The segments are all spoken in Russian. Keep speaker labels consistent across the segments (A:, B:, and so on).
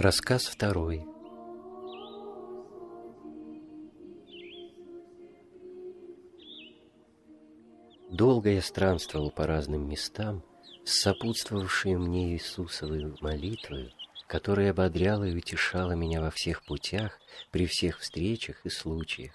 A: Рассказ второй. Долго я странствовал по разным местам, с сопутствовавшей мне Иисусовой молитвою, которая ободряла и утешала меня во всех путях, при всех встречах и случаях.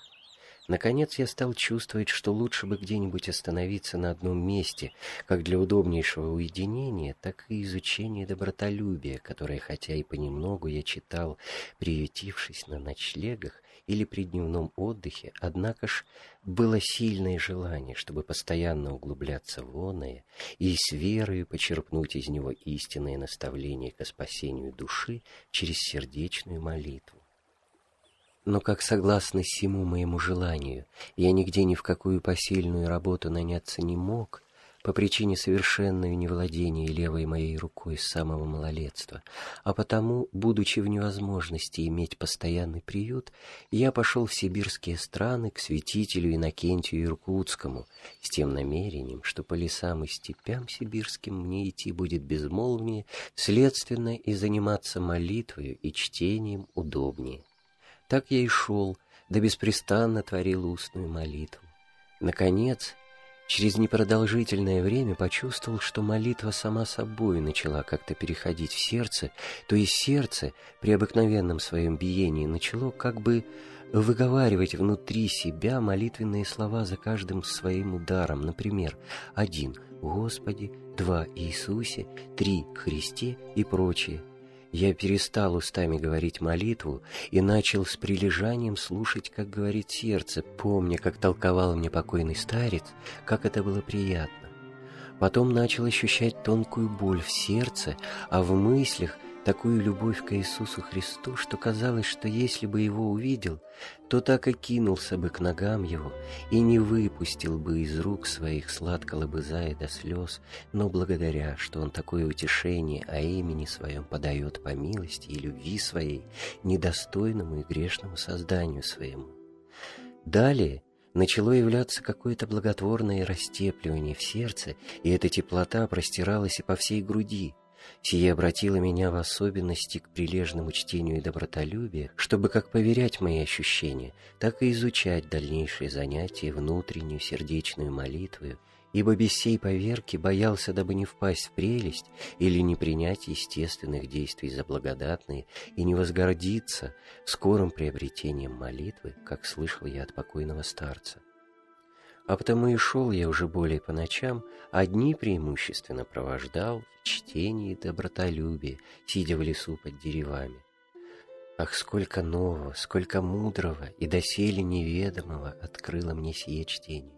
A: Наконец я стал чувствовать, что лучше бы где-нибудь остановиться на одном месте, как для удобнейшего уединения, так и изучения добротолюбия, которое, хотя и понемногу я читал, приютившись на ночлегах или при дневном отдыхе, однако ж было сильное желание, чтобы постоянно углубляться в оное и с верою почерпнуть из него истинное наставление ко спасению души через сердечную молитву. Но как согласно всему моему желанию, я нигде ни в какую посильную работу наняться не мог, по причине совершенного невладения левой моей рукой с самого малолетства, а потому, будучи в невозможности иметь постоянный приют, я пошел в сибирские страны к святителю Иннокентию Иркутскому с тем намерением, что по лесам и степям сибирским мне идти будет безмолвнее, следственно и заниматься молитвою и чтением удобнее. Так я и шел, да беспрестанно творил устную молитву. Наконец, через непродолжительное время почувствовал, что молитва сама собой начала как-то переходить в сердце, то есть сердце при обыкновенном своем биении начало как бы выговаривать внутри себя молитвенные слова за каждым своим ударом. Например, один «Господи», два «Иисусе», три «Христе» и прочее – я перестал устами говорить молитву и начал с прилежанием слушать, как говорит сердце, помня, как толковал мне покойный старец, как это было приятно. Потом начал ощущать тонкую боль в сердце, а в мыслях такую любовь к Иисусу Христу, что казалось, что если бы его увидел, то так и кинулся бы к ногам его и не выпустил бы из рук своих сладко лобызая до слез, но благодаря, что он такое утешение о имени своем подает по милости и любви своей недостойному и грешному созданию своему. Далее начало являться какое-то благотворное растепливание в сердце, и эта теплота простиралась и по всей груди, Сие обратило меня в особенности к прилежному чтению и добротолюбию, чтобы как поверять мои ощущения, так и изучать дальнейшие занятия внутреннюю сердечную молитвою, ибо без сей поверки боялся, дабы не впасть в прелесть или не принять естественных действий за благодатные и не возгордиться скорым приобретением молитвы, как слышал я от покойного старца. А потому и шел я уже более по ночам, а дни преимущественно провождал в чтении и добротолюбии, сидя в лесу под деревами. Ах, сколько нового, сколько мудрого и доселе неведомого открыло мне сие чтение.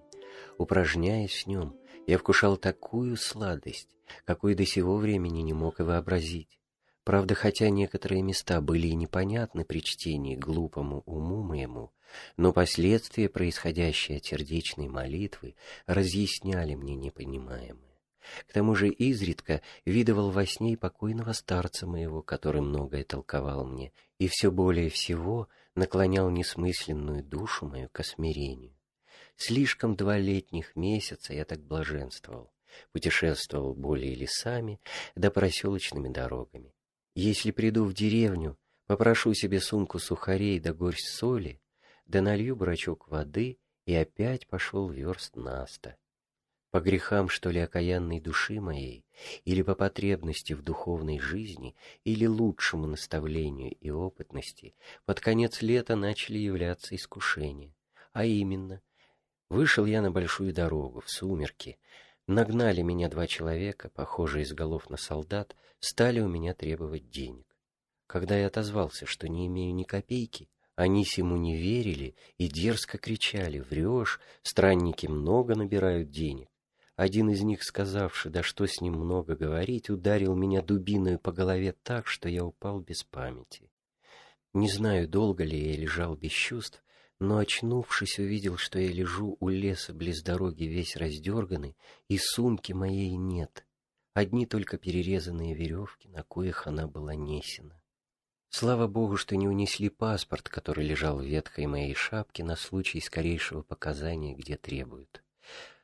A: Упражняясь в нем, я вкушал такую сладость, какой до сего времени не мог и вообразить. Правда, хотя некоторые места были и непонятны при чтении глупому уму моему, но последствия, происходящие от сердечной молитвы, разъясняли мне непонимаемое. К тому же изредка видывал во сне покойного старца моего, который многое толковал мне, и все более всего наклонял несмысленную душу мою к смирению. Слишком два летних месяца я так блаженствовал, путешествовал более лесами да проселочными дорогами. Если приду в деревню, попрошу себе сумку сухарей да горсть соли, да налью брачок воды и опять пошел верст наста. По грехам, что ли, окаянной души моей, или по потребности в духовной жизни, или лучшему наставлению и опытности, под конец лета начали являться искушения. А именно, вышел я на большую дорогу, в сумерки, нагнали меня два человека, похожие из голов на солдат, стали у меня требовать денег. Когда я отозвался, что не имею ни копейки, они сему не верили и дерзко кричали «Врешь, странники много набирают денег». Один из них, сказавший, да что с ним много говорить, ударил меня дубиной по голове так, что я упал без памяти. Не знаю, долго ли я лежал без чувств, но, очнувшись, увидел, что я лежу у леса близ дороги весь раздерганный, и сумки моей нет. Одни только перерезанные веревки, на коих она была несена. Слава богу, что не унесли паспорт, который лежал в ветхой моей шапке на случай скорейшего показания, где требуют.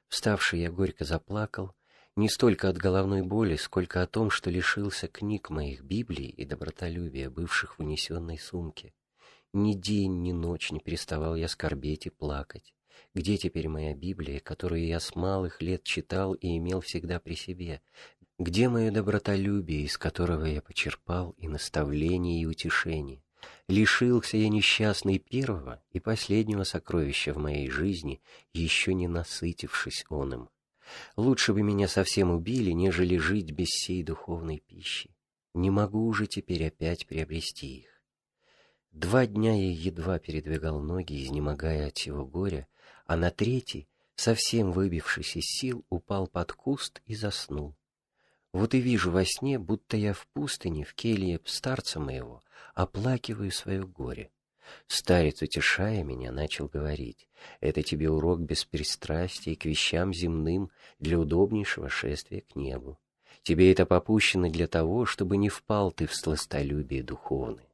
A: Вставший я горько заплакал, Не столько от головной боли, сколько о том, что лишился книг моих Библий и добротолюбия, бывших в унесенной сумке. Ни день, ни ночь не переставал я скорбеть и плакать. Где теперь моя Библия, которую я с малых лет читал и имел всегда при себе? Где мое добротолюбие, из которого я почерпал и наставление, и утешение? Лишился я несчастный первого и последнего сокровища в моей жизни, еще не насытившись он им. Лучше бы меня совсем убили, нежели жить без сей духовной пищи. Не могу уже теперь опять приобрести их. Два дня я едва передвигал ноги, изнемогая от всего горя, а на третий, совсем выбившись из сил, упал под куст и заснул. Вот и вижу во сне, будто я в пустыне, в келье старца моего, оплакиваю свое горе. Старец, утешая меня, начал говорить, «Это тебе урок беспристрастия к вещам земным для удобнейшего шествия к небу. Тебе это попущено для того, чтобы не впал ты в сластолюбие духовное.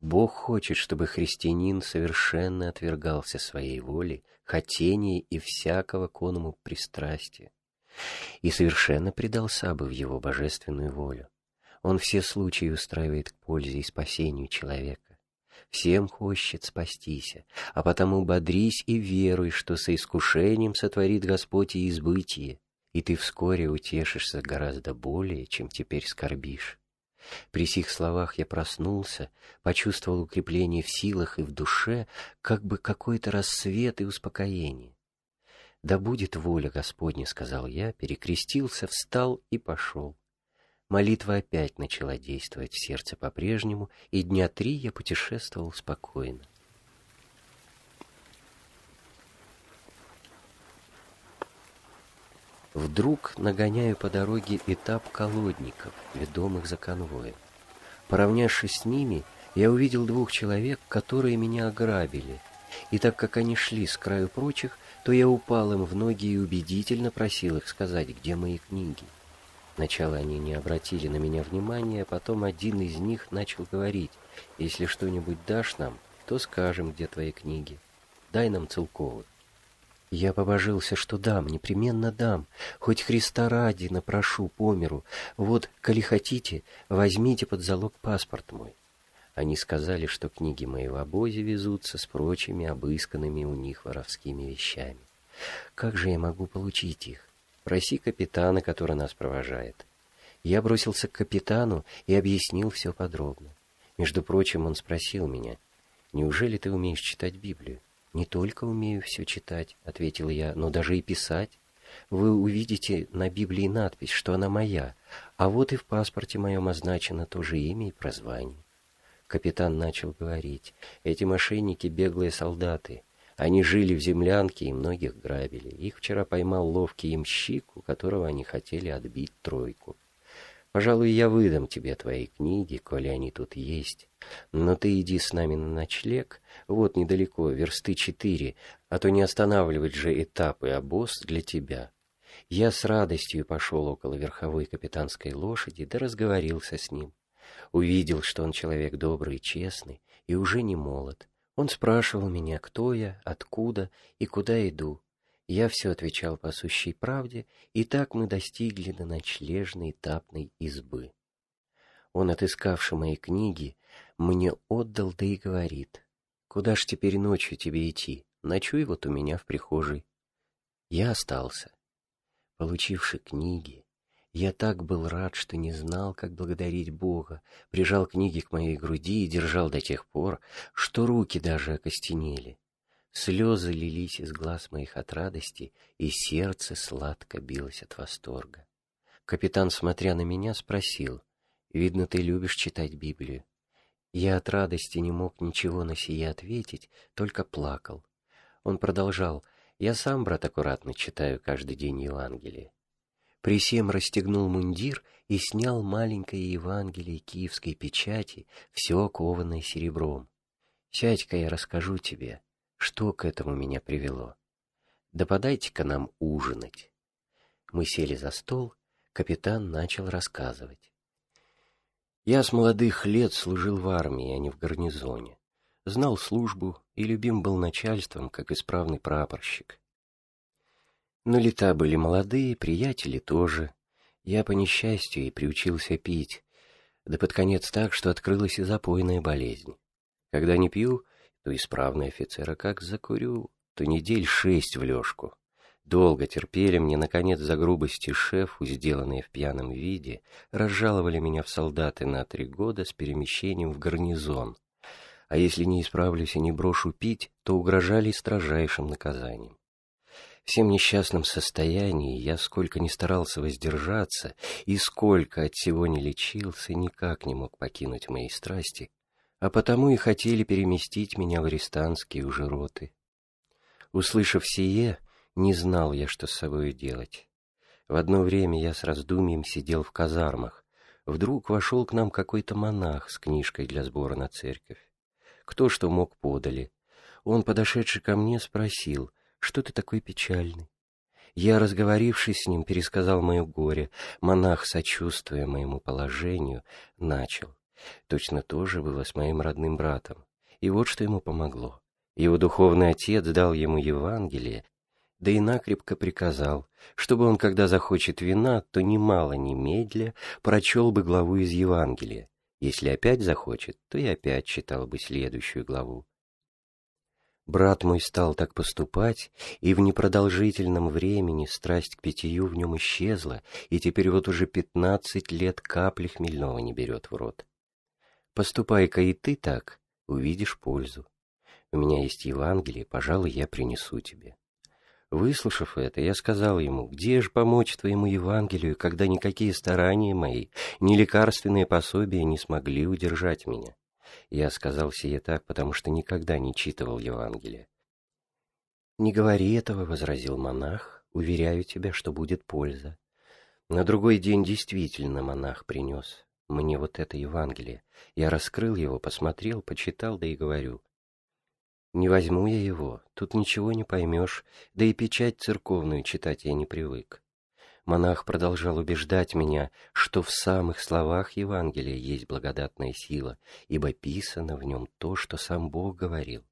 A: Бог хочет, чтобы христианин совершенно отвергался своей воли, хотения и всякого коному пристрастия, и совершенно предался бы в его божественную волю. Он все случаи устраивает к пользе и спасению человека всем хочет спастися, а потому бодрись и веруй, что со искушением сотворит Господь и избытие, и ты вскоре утешишься гораздо более, чем теперь скорбишь. При сих словах я проснулся, почувствовал укрепление в силах и в душе, как бы какой-то рассвет и успокоение. «Да будет воля Господня», — сказал я, перекрестился, встал и пошел. Молитва опять начала действовать в сердце по-прежнему, и дня три я путешествовал спокойно. Вдруг нагоняю по дороге этап колодников, ведомых за конвоем. Поравнявшись с ними, я увидел двух человек, которые меня ограбили, и так как они шли с краю прочих, то я упал им в ноги и убедительно просил их сказать, где мои книги. Сначала они не обратили на меня внимания, а потом один из них начал говорить, «Если что-нибудь дашь нам, то скажем, где твои книги. Дай нам целковых». Я побожился, что дам, непременно дам, хоть Христа ради напрошу по миру. Вот, коли хотите, возьмите под залог паспорт мой. Они сказали, что книги мои в обозе везутся с прочими обысканными у них воровскими вещами. Как же я могу получить их? Проси капитана, который нас провожает. Я бросился к капитану и объяснил все подробно. Между прочим, он спросил меня, «Неужели ты умеешь читать Библию?» «Не только умею все читать», — ответил я, — «но даже и писать. Вы увидите на Библии надпись, что она моя, а вот и в паспорте моем означено то же имя и прозвание». Капитан начал говорить, «Эти мошенники — беглые солдаты. Они жили в землянке и многих грабили. Их вчера поймал ловкий имщик, у которого они хотели отбить тройку. Пожалуй, я выдам тебе твои книги, коли они тут есть. Но ты иди с нами на ночлег, вот недалеко, версты четыре, а то не останавливать же этапы обоз для тебя. Я с радостью пошел около верховой капитанской лошади, да разговорился с ним. Увидел, что он человек добрый и честный, и уже не молод, он спрашивал меня, кто я, откуда и куда иду. Я все отвечал по сущей правде, и так мы достигли до ночлежной этапной избы. Он, отыскавший мои книги, мне отдал, да и говорит, «Куда ж теперь ночью тебе идти? Ночуй вот у меня в прихожей». Я остался. Получивши книги, я так был рад, что не знал, как благодарить Бога, прижал книги к моей груди и держал до тех пор, что руки даже окостенели. Слезы лились из глаз моих от радости, и сердце сладко билось от восторга. Капитан, смотря на меня, спросил, «Видно, ты любишь читать Библию». Я от радости не мог ничего на сие ответить, только плакал. Он продолжал, «Я сам, брат, аккуратно читаю каждый день Евангелие. Присем расстегнул мундир и снял маленькое Евангелие киевской печати, все окованное серебром. «Сядь-ка, я расскажу тебе, что к этому меня привело. Да подайте-ка нам ужинать». Мы сели за стол, капитан начал рассказывать. Я с молодых лет служил в армии, а не в гарнизоне. Знал службу и любим был начальством, как исправный прапорщик. Но лета были молодые, приятели тоже. Я по несчастью и приучился пить, да под конец так, что открылась и запойная болезнь. Когда не пью, то исправный офицер, а как закурю, то недель шесть в лёжку. Долго терпели мне, наконец, за грубости шефу, сделанные в пьяном виде, разжаловали меня в солдаты на три года с перемещением в гарнизон. А если не исправлюсь и не брошу пить, то угрожали строжайшим наказанием. Всем несчастном состоянии я сколько ни старался воздержаться и сколько от всего не лечился, никак не мог покинуть мои страсти, а потому и хотели переместить меня в арестантские уже роты. Услышав сие, не знал я, что с собой делать. В одно время я с раздумьем сидел в казармах. Вдруг вошел к нам какой-то монах с книжкой для сбора на церковь. Кто что мог подали. Он, подошедший ко мне, спросил, что ты такой печальный? Я, разговорившись с ним, пересказал мое горе. Монах, сочувствуя моему положению, начал. Точно то же было с моим родным братом. И вот что ему помогло. Его духовный отец дал ему Евангелие, да и накрепко приказал, чтобы он, когда захочет вина, то немало немедля прочел бы главу из Евангелия. Если опять захочет, то и опять читал бы следующую главу. Брат мой стал так поступать, и в непродолжительном времени страсть к питью в нем исчезла, и теперь вот уже пятнадцать лет капли хмельного не берет в рот. Поступай-ка и ты так, увидишь пользу. У меня есть Евангелие, пожалуй, я принесу тебе. Выслушав это, я сказал ему, где же помочь твоему Евангелию, когда никакие старания мои, ни лекарственные пособия не смогли удержать меня. Я сказал сие так, потому что никогда не читывал Евангелие. «Не говори этого», — возразил монах, — «уверяю тебя, что будет польза». На другой день действительно монах принес мне вот это Евангелие. Я раскрыл его, посмотрел, почитал, да и говорю, не возьму я его, тут ничего не поймешь, да и печать церковную читать я не привык. Монах продолжал убеждать меня, что в самых словах Евангелия есть благодатная сила, ибо писано в нем то, что сам Бог говорил.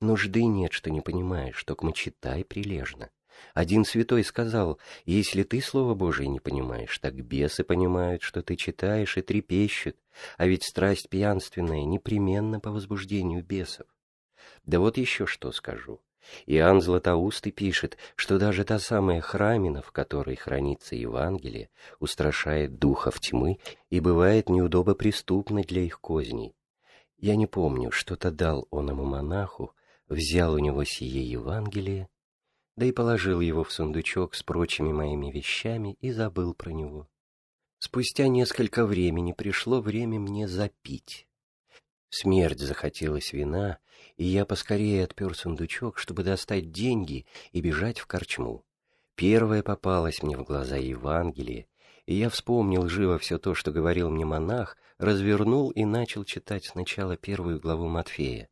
A: Нужды нет, что не понимаешь, только читай прилежно. Один святой сказал, если ты Слово Божие не понимаешь, так бесы понимают, что ты читаешь и трепещут, а ведь страсть пьянственная непременно по возбуждению бесов. Да вот еще что скажу. Иоанн Златоустый пишет, что даже та самая храмина, в которой хранится Евангелие, устрашает духов тьмы и бывает неудобоприступна для их козней. Я не помню, что-то дал он ему монаху, взял у него сие Евангелие, да и положил его в сундучок с прочими моими вещами и забыл про него. Спустя несколько времени пришло время мне запить. Смерть захотелось вина, и я поскорее отпер сундучок, чтобы достать деньги и бежать в корчму. Первое попалось мне в глаза Евангелие, и я вспомнил живо все то, что говорил мне монах, развернул и начал читать сначала первую главу Матфея.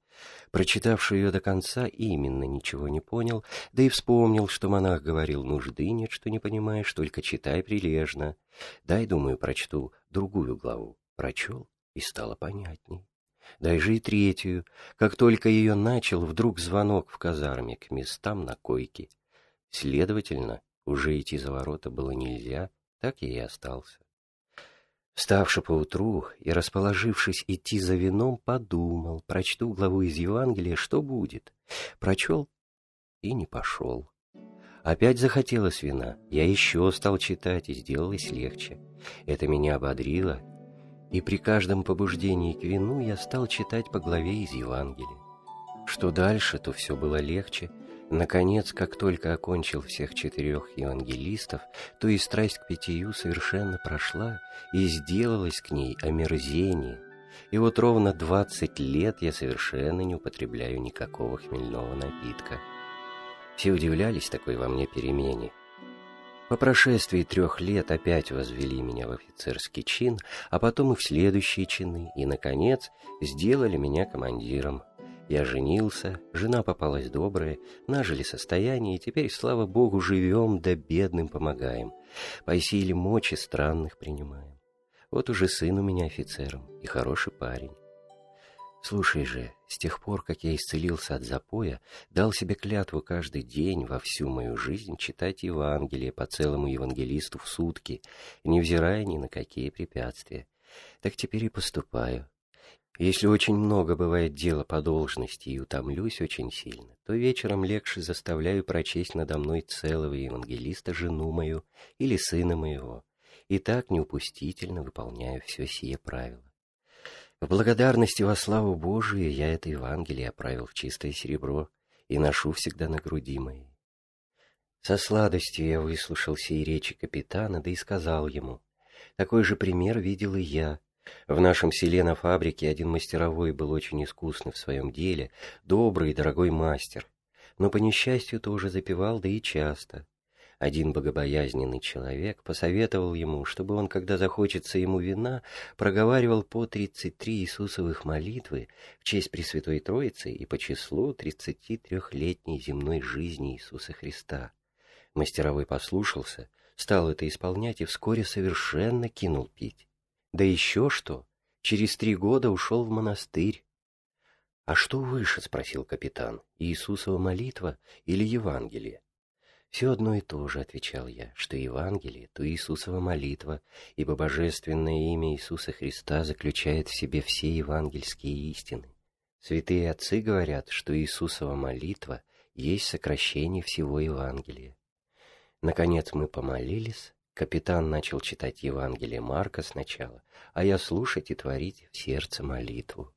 A: Прочитавший ее до конца, именно ничего не понял, да и вспомнил, что монах говорил, нужды нет, что не понимаешь, только читай прилежно. Дай, думаю, прочту другую главу. Прочел, и стало понятней дай же и третью. Как только ее начал, вдруг звонок в казарме к местам на койке. Следовательно, уже идти за ворота было нельзя, так я и остался. Вставши поутру и расположившись идти за вином, подумал, прочту главу из Евангелия, что будет. Прочел и не пошел. Опять захотелось вина. Я еще стал читать, и сделалось легче. Это меня ободрило и при каждом побуждении к вину я стал читать по главе из Евангелия. Что дальше, то все было легче. Наконец, как только окончил всех четырех евангелистов, то и страсть к питью совершенно прошла, и сделалось к ней омерзение. И вот ровно двадцать лет я совершенно не употребляю никакого хмельного напитка. Все удивлялись такой во мне перемене, по прошествии трех лет опять возвели меня в офицерский чин, а потом и в следующие чины, и, наконец, сделали меня командиром. Я женился, жена попалась добрая, нажили состояние, и теперь, слава богу, живем да бедным помогаем. По силе мочи странных принимаем. Вот уже сын у меня офицером и хороший парень. Слушай же, с тех пор, как я исцелился от запоя, дал себе клятву каждый день во всю мою жизнь читать Евангелие по целому евангелисту в сутки, невзирая ни на какие препятствия. Так теперь и поступаю. Если очень много бывает дела по должности и утомлюсь очень сильно, то вечером легче заставляю прочесть надо мной целого евангелиста жену мою или сына моего, и так неупустительно выполняю все сие правило. В благодарности во славу Божию я это Евангелие оправил в чистое серебро и ношу всегда на груди моей. Со сладостью я выслушал сей речи капитана, да и сказал ему, такой же пример видел и я. В нашем селе на фабрике один мастеровой был очень искусный в своем деле, добрый и дорогой мастер, но по несчастью тоже запивал, да и часто. Один богобоязненный человек посоветовал ему, чтобы он, когда захочется ему вина, проговаривал по тридцать три Иисусовых молитвы в честь Пресвятой Троицы и по числу тридцати трехлетней земной жизни Иисуса Христа. Мастеровой послушался, стал это исполнять и вскоре совершенно кинул пить. Да еще что, через три года ушел в монастырь. — А что выше? — спросил капитан. — Иисусова молитва или Евангелие? «Все одно и то же», — отвечал я, — «что Евангелие, то Иисусова молитва, ибо божественное имя Иисуса Христа заключает в себе все евангельские истины. Святые отцы говорят, что Иисусова молитва есть сокращение всего Евангелия. Наконец мы помолились, капитан начал читать Евангелие Марка сначала, а я слушать и творить в сердце молитву.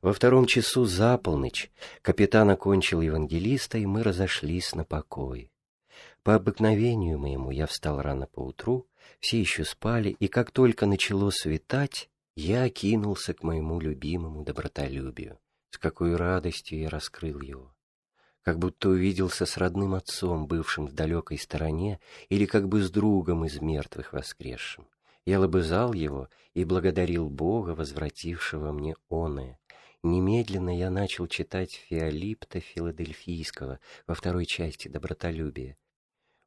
A: Во втором часу за полночь капитан окончил евангелиста, и мы разошлись на покой. По обыкновению моему я встал рано поутру, все еще спали, и как только начало светать, я кинулся к моему любимому добротолюбию. С какой радостью я раскрыл его. Как будто увиделся с родным отцом, бывшим в далекой стороне, или как бы с другом из мертвых воскресшим. Я лобызал его и благодарил Бога, возвратившего мне оное. Немедленно я начал читать Феолипта Филадельфийского во второй части «Добротолюбия»,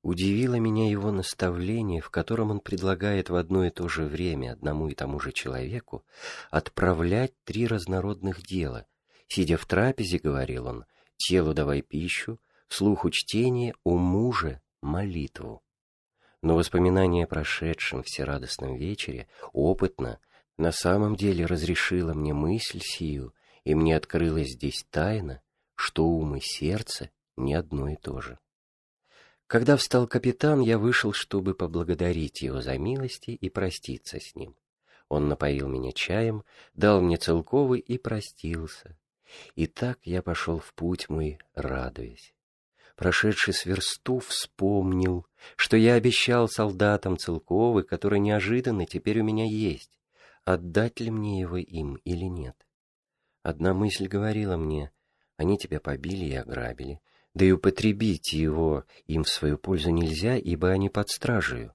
A: Удивило меня его наставление, в котором он предлагает в одно и то же время одному и тому же человеку отправлять три разнородных дела. Сидя в трапезе, говорил он, телу давай пищу, слуху чтение, уму же молитву. Но воспоминание о прошедшем всерадостном вечере опытно на самом деле разрешило мне мысль сию, и мне открылась здесь тайна, что ум и сердце не одно и то же. Когда встал капитан, я вышел, чтобы поблагодарить его за милости и проститься с ним. Он напоил меня чаем, дал мне целковый и простился. И так я пошел в путь мой, радуясь. Прошедший с версту вспомнил, что я обещал солдатам целковый, который неожиданно теперь у меня есть. Отдать ли мне его им или нет? Одна мысль говорила мне, они тебя побили и ограбили, да и употребить его им в свою пользу нельзя, ибо они под стражею.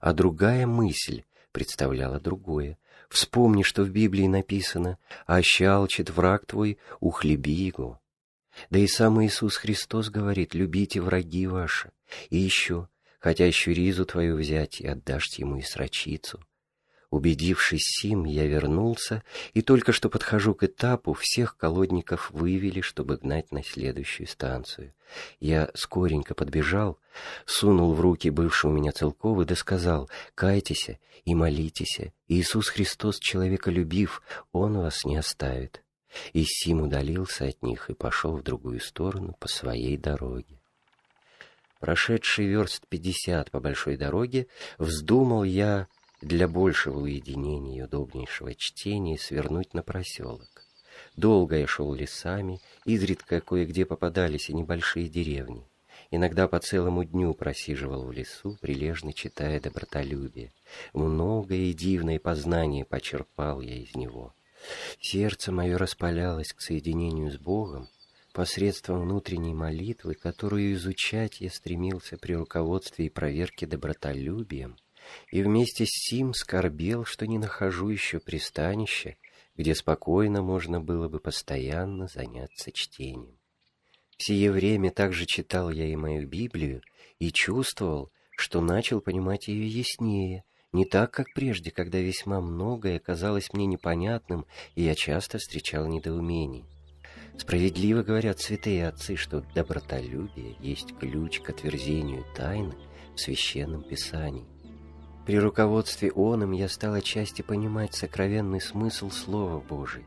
A: А другая мысль представляла другое. Вспомни, что в Библии написано «Ощалчит враг твой, ухлеби его». Да и сам Иисус Христос говорит «Любите враги ваши». И еще «Хотящую ризу твою взять и отдашь ему и срочицу». Убедившись сим, я вернулся, и только что подхожу к этапу, всех колодников вывели, чтобы гнать на следующую станцию. Я скоренько подбежал, сунул в руки бывший у меня целковый, да сказал, «Кайтесь и молитесь, Иисус Христос, человека любив, Он вас не оставит». И сим удалился от них и пошел в другую сторону по своей дороге. Прошедший верст пятьдесят по большой дороге, вздумал я для большего уединения и удобнейшего чтения свернуть на проселок. Долго я шел лесами, изредка кое-где попадались и небольшие деревни. Иногда по целому дню просиживал в лесу, прилежно читая добротолюбие. Многое и дивное познание почерпал я из него. Сердце мое распалялось к соединению с Богом посредством внутренней молитвы, которую изучать я стремился при руководстве и проверке добротолюбием, и вместе с сим скорбел, что не нахожу еще пристанища, где спокойно можно было бы постоянно заняться чтением. В сие время также читал я и мою Библию и чувствовал, что начал понимать ее яснее, Не так, как прежде, когда весьма многое казалось мне непонятным, и я часто встречал недоумение. Справедливо говорят святые отцы, что добротолюбие есть ключ к отверзению тайны в Священном Писании. При руководстве оном я стал отчасти понимать сокровенный смысл Слова Божия.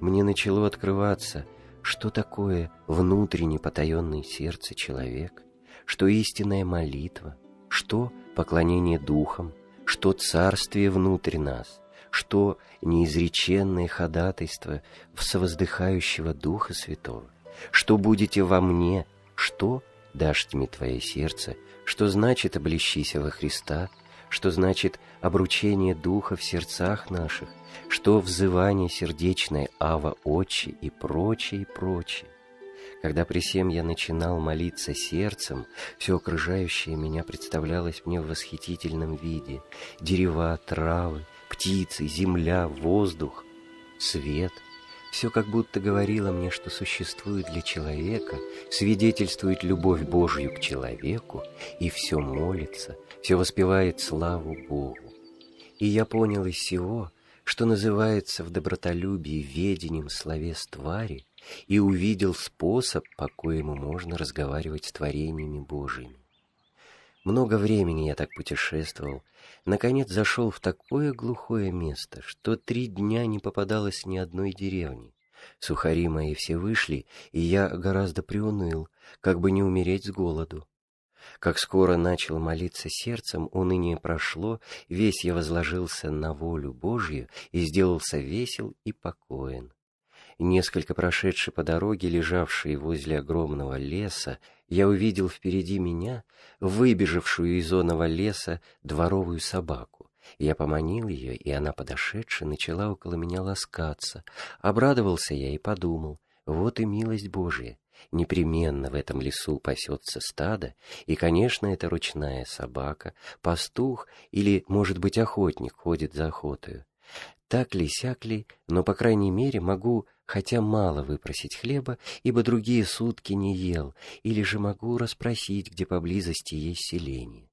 A: Мне начало открываться, что такое внутренне потаенное сердце человека, что истинная молитва, что поклонение духам, что царствие внутрь нас, что неизреченное ходатайство в совоздыхающего Духа Святого, что будете во мне, что дашь мне твое сердце, что значит облещися во Христа, что значит обручение Духа в сердцах наших, что взывание сердечное Ава Отче и прочее, прочее. Когда при всем я начинал молиться сердцем, все окружающее меня представлялось мне в восхитительном виде. Дерева, травы, птицы, земля, воздух, свет. Все как будто говорило мне, что существует для человека, свидетельствует любовь Божью к человеку, и все молится, все воспевает славу Богу. И я понял из всего, что называется в добротолюбии ведением словес твари, и увидел способ, по коему можно разговаривать с творениями Божьими. Много времени я так путешествовал, наконец зашел в такое глухое место, что три дня не попадалось ни одной деревни. Сухари мои все вышли, и я гораздо приуныл, как бы не умереть с голоду. Как скоро начал молиться сердцем, уныние прошло, весь я возложился на волю Божью и сделался весел и покоен. Несколько прошедший по дороге, лежавшей возле огромного леса, я увидел впереди меня, выбежавшую из оного леса, дворовую собаку. Я поманил ее, и она, подошедшая, начала около меня ласкаться. Обрадовался я и подумал, вот и милость Божия. Непременно в этом лесу пасется стадо, и, конечно, это ручная собака, пастух или, может быть, охотник ходит за охотою. Так ли, сяк ли, но, по крайней мере, могу хотя мало выпросить хлеба, ибо другие сутки не ел, или же могу расспросить, где поблизости есть селение.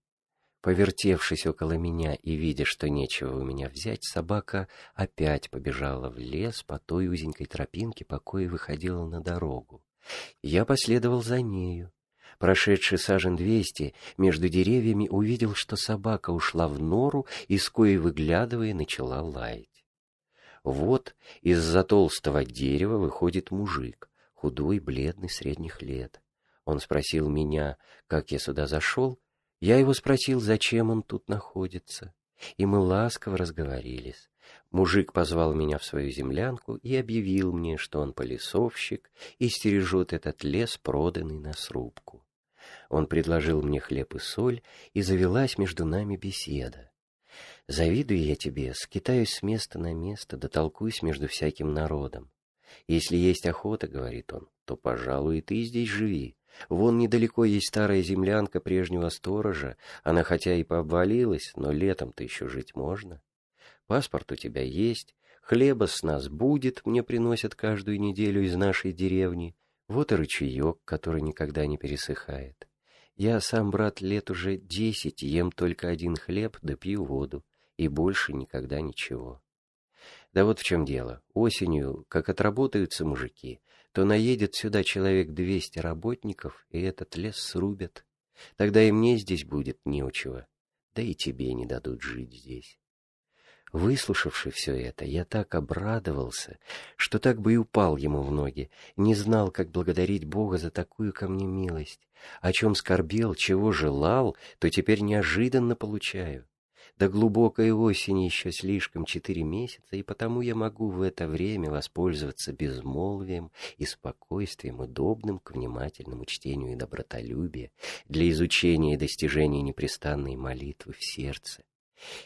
A: Повертевшись около меня и видя, что нечего у меня взять, собака опять побежала в лес по той узенькой тропинке, по кое выходила на дорогу. Я последовал за нею. Прошедший сажен двести, между деревьями увидел, что собака ушла в нору и, коей выглядывая, начала лаять. Вот из-за толстого дерева выходит мужик, худой, бледный, средних лет. Он спросил меня, как я сюда зашел. Я его спросил, зачем он тут находится. И мы ласково разговорились. Мужик позвал меня в свою землянку и объявил мне, что он полесовщик и стережет этот лес, проданный на срубку. Он предложил мне хлеб и соль, и завелась между нами беседа. Завидую я тебе, скитаюсь с места на место, да толкуюсь между всяким народом. Если есть охота, — говорит он, — то, пожалуй, и ты здесь живи. Вон недалеко есть старая землянка прежнего сторожа, она хотя и пообвалилась, но летом-то еще жить можно. Паспорт у тебя есть, хлеба с нас будет, мне приносят каждую неделю из нашей деревни. Вот и ручеек, который никогда не пересыхает. Я сам, брат, лет уже десять ем только один хлеб да пью воду и больше никогда ничего. Да вот в чем дело. Осенью, как отработаются мужики, то наедет сюда человек двести работников, и этот лес срубят. Тогда и мне здесь будет неучего, да и тебе не дадут жить здесь. Выслушавши все это, я так обрадовался, что так бы и упал ему в ноги, не знал, как благодарить Бога за такую ко мне милость. О чем скорбел, чего желал, то теперь неожиданно получаю. До глубокой осени еще слишком четыре месяца, и потому я могу в это время воспользоваться безмолвием и спокойствием, удобным к внимательному чтению и добротолюбию, для изучения и достижения непрестанной молитвы в сердце.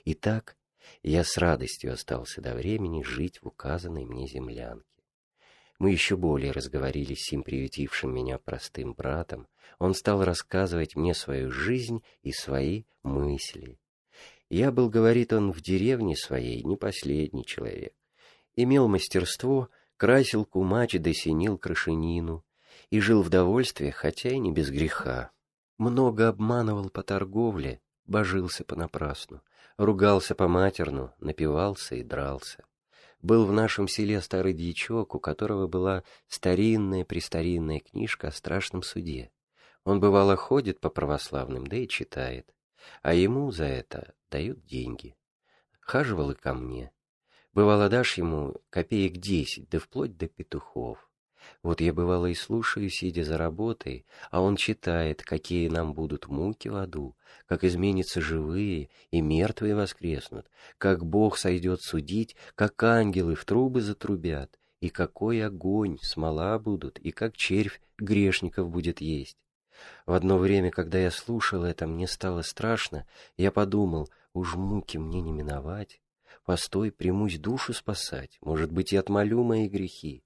A: Итак, я с радостью остался до времени жить в указанной мне землянке. Мы еще более разговорились с сим приютившим меня простым братом. Он стал рассказывать мне свою жизнь и свои мысли. Я был, говорит он, в деревне своей не последний человек. Имел мастерство, красил кумач да синил крашенину и жил в довольстве, хотя и не без греха. Много обманывал по торговле, божился понапрасну. Ругался по-матерну, напивался и дрался. Был в нашем селе старый дьячок, у которого была старинная-престаринная книжка о страшном суде. Он бывало ходит по православным, да и читает. А ему за это дают деньги. Хаживал и ко мне. Бывало, дашь ему копеек десять, да вплоть до петухов. Вот я бывало и слушаю, сидя за работой, а он читает, какие нам будут муки в аду, как изменятся живые и мертвые воскреснут, как Бог сойдет судить, как ангелы в трубы затрубят, и какой огонь, смола будут, и как червь грешников будет есть. В одно время, когда я слушал это, мне стало страшно, я подумал, уж муки мне не миновать. Постой, примусь душу спасать, может быть, и отмолю мои грехи.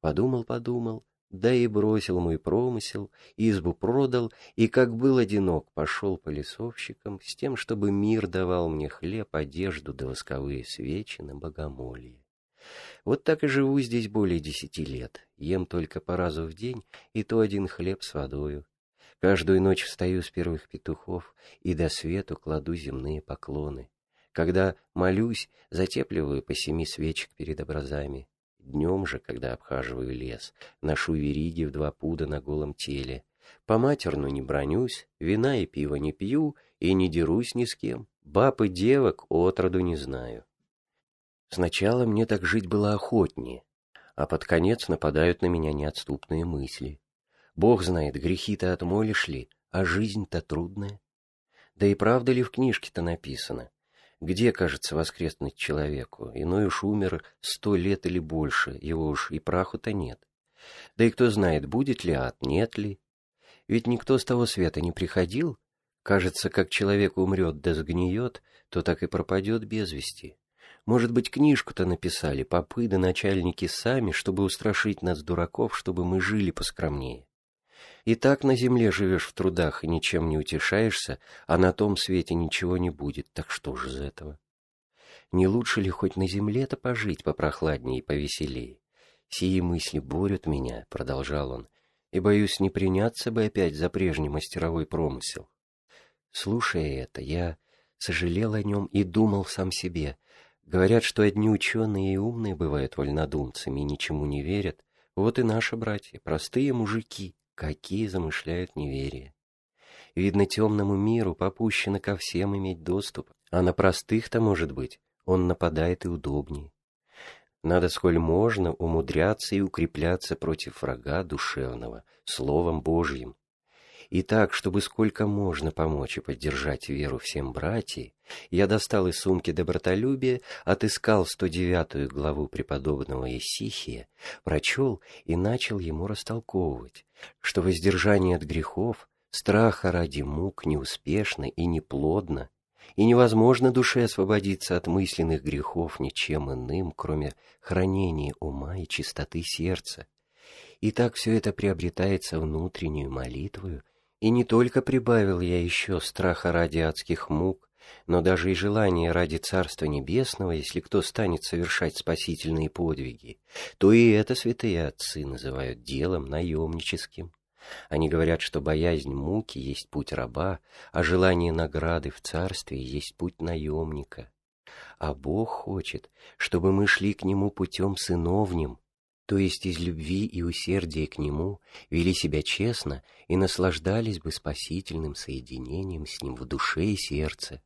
A: Подумал-подумал, да и бросил мой промысел, избу продал, и, как был одинок, пошел по лесовщикам с тем, чтобы мир давал мне хлеб, одежду да восковые свечи на богомолье. Вот так и живу здесь более десяти лет, ем только по разу в день, и то один хлеб с водою. Каждую ночь встаю с первых петухов и до свету кладу земные поклоны. Когда молюсь, затепливаю по семи свечек перед образами. Днем же, когда обхаживаю лес, ношу вериги в два пуда на голом теле. По матерну не бронюсь, вина и пива не пью и не дерусь ни с кем. Баб и девок отроду не знаю. Сначала мне так жить было охотнее, а под конец нападают на меня неотступные мысли. Бог знает, грехи-то отмолишь ли, а жизнь-то трудная. Да и правда ли в книжке-то написано? Где, кажется, воскреснуть человеку? Иной уж умер сто лет или больше, его уж и праху-то нет. Да и кто знает, будет ли ад, нет ли. Ведь никто с того света не приходил. Кажется, как человек умрет да сгниет, то так и пропадет без вести. Может быть, книжку-то написали попы да начальники сами, чтобы устрашить нас, дураков, чтобы мы жили поскромнее. И так на земле живешь в трудах и ничем не утешаешься, а на том свете ничего не будет, так что же из этого? Не лучше ли хоть на земле-то пожить попрохладнее и повеселее? Сии мысли борют меня, — продолжал он, — и, боюсь, не приняться бы опять за прежний мастеровой промысел. Слушая это, я сожалел о нем и думал сам себе. Говорят, что одни ученые и умные бывают вольнодумцами и ничему не верят. Вот и наши братья, простые мужики, Какие замышляют неверие. Видно, темному миру попущено ко всем иметь доступ, а на простых-то, может быть, он нападает и удобнее. Надо, сколь можно, умудряться и укрепляться против врага душевного, Словом Божьим, и так, чтобы сколько можно помочь и поддержать веру всем братьям, я достал из сумки добротолюбия, отыскал 109 главу преподобного Исихия, прочел и начал ему растолковывать, что воздержание от грехов, страха ради мук неуспешно и неплодно, и невозможно душе освободиться от мысленных грехов ничем иным, кроме хранения ума и чистоты сердца. И так все это приобретается внутреннюю молитвою и не только прибавил я еще страха ради адских мук, но даже и желание ради Царства Небесного, если кто станет совершать спасительные подвиги, то и это святые отцы называют делом наемническим. Они говорят, что боязнь муки есть путь раба, а желание награды в царстве есть путь наемника. А Бог хочет, чтобы мы шли к Нему путем сыновним, то есть из любви и усердия к Нему, вели себя честно и наслаждались бы спасительным соединением с Ним в душе и сердце.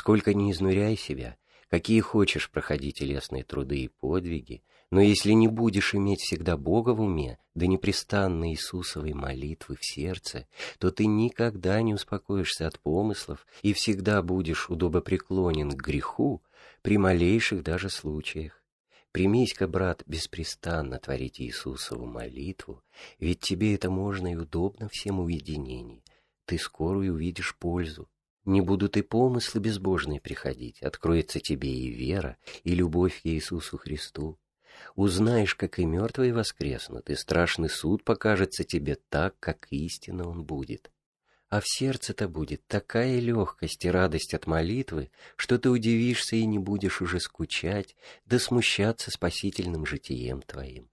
A: Сколько ни изнуряй себя, какие хочешь проходить телесные труды и подвиги, но если не будешь иметь всегда Бога в уме, да непрестанно Иисусовой молитвы в сердце, то ты никогда не успокоишься от помыслов и всегда будешь удобопреклонен к греху при малейших даже случаях. Примись-ка, брат, беспрестанно творить Иисусову молитву, ведь тебе это можно и удобно всем уединении. Ты скоро и увидишь пользу. Не будут и помыслы безбожные приходить, откроется тебе и вера, и любовь к Иисусу Христу. Узнаешь, как и мертвые воскреснут, и страшный суд покажется тебе так, как истинно он будет а в сердце-то будет такая легкость и радость от молитвы, что ты удивишься и не будешь уже скучать, да смущаться спасительным житием твоим.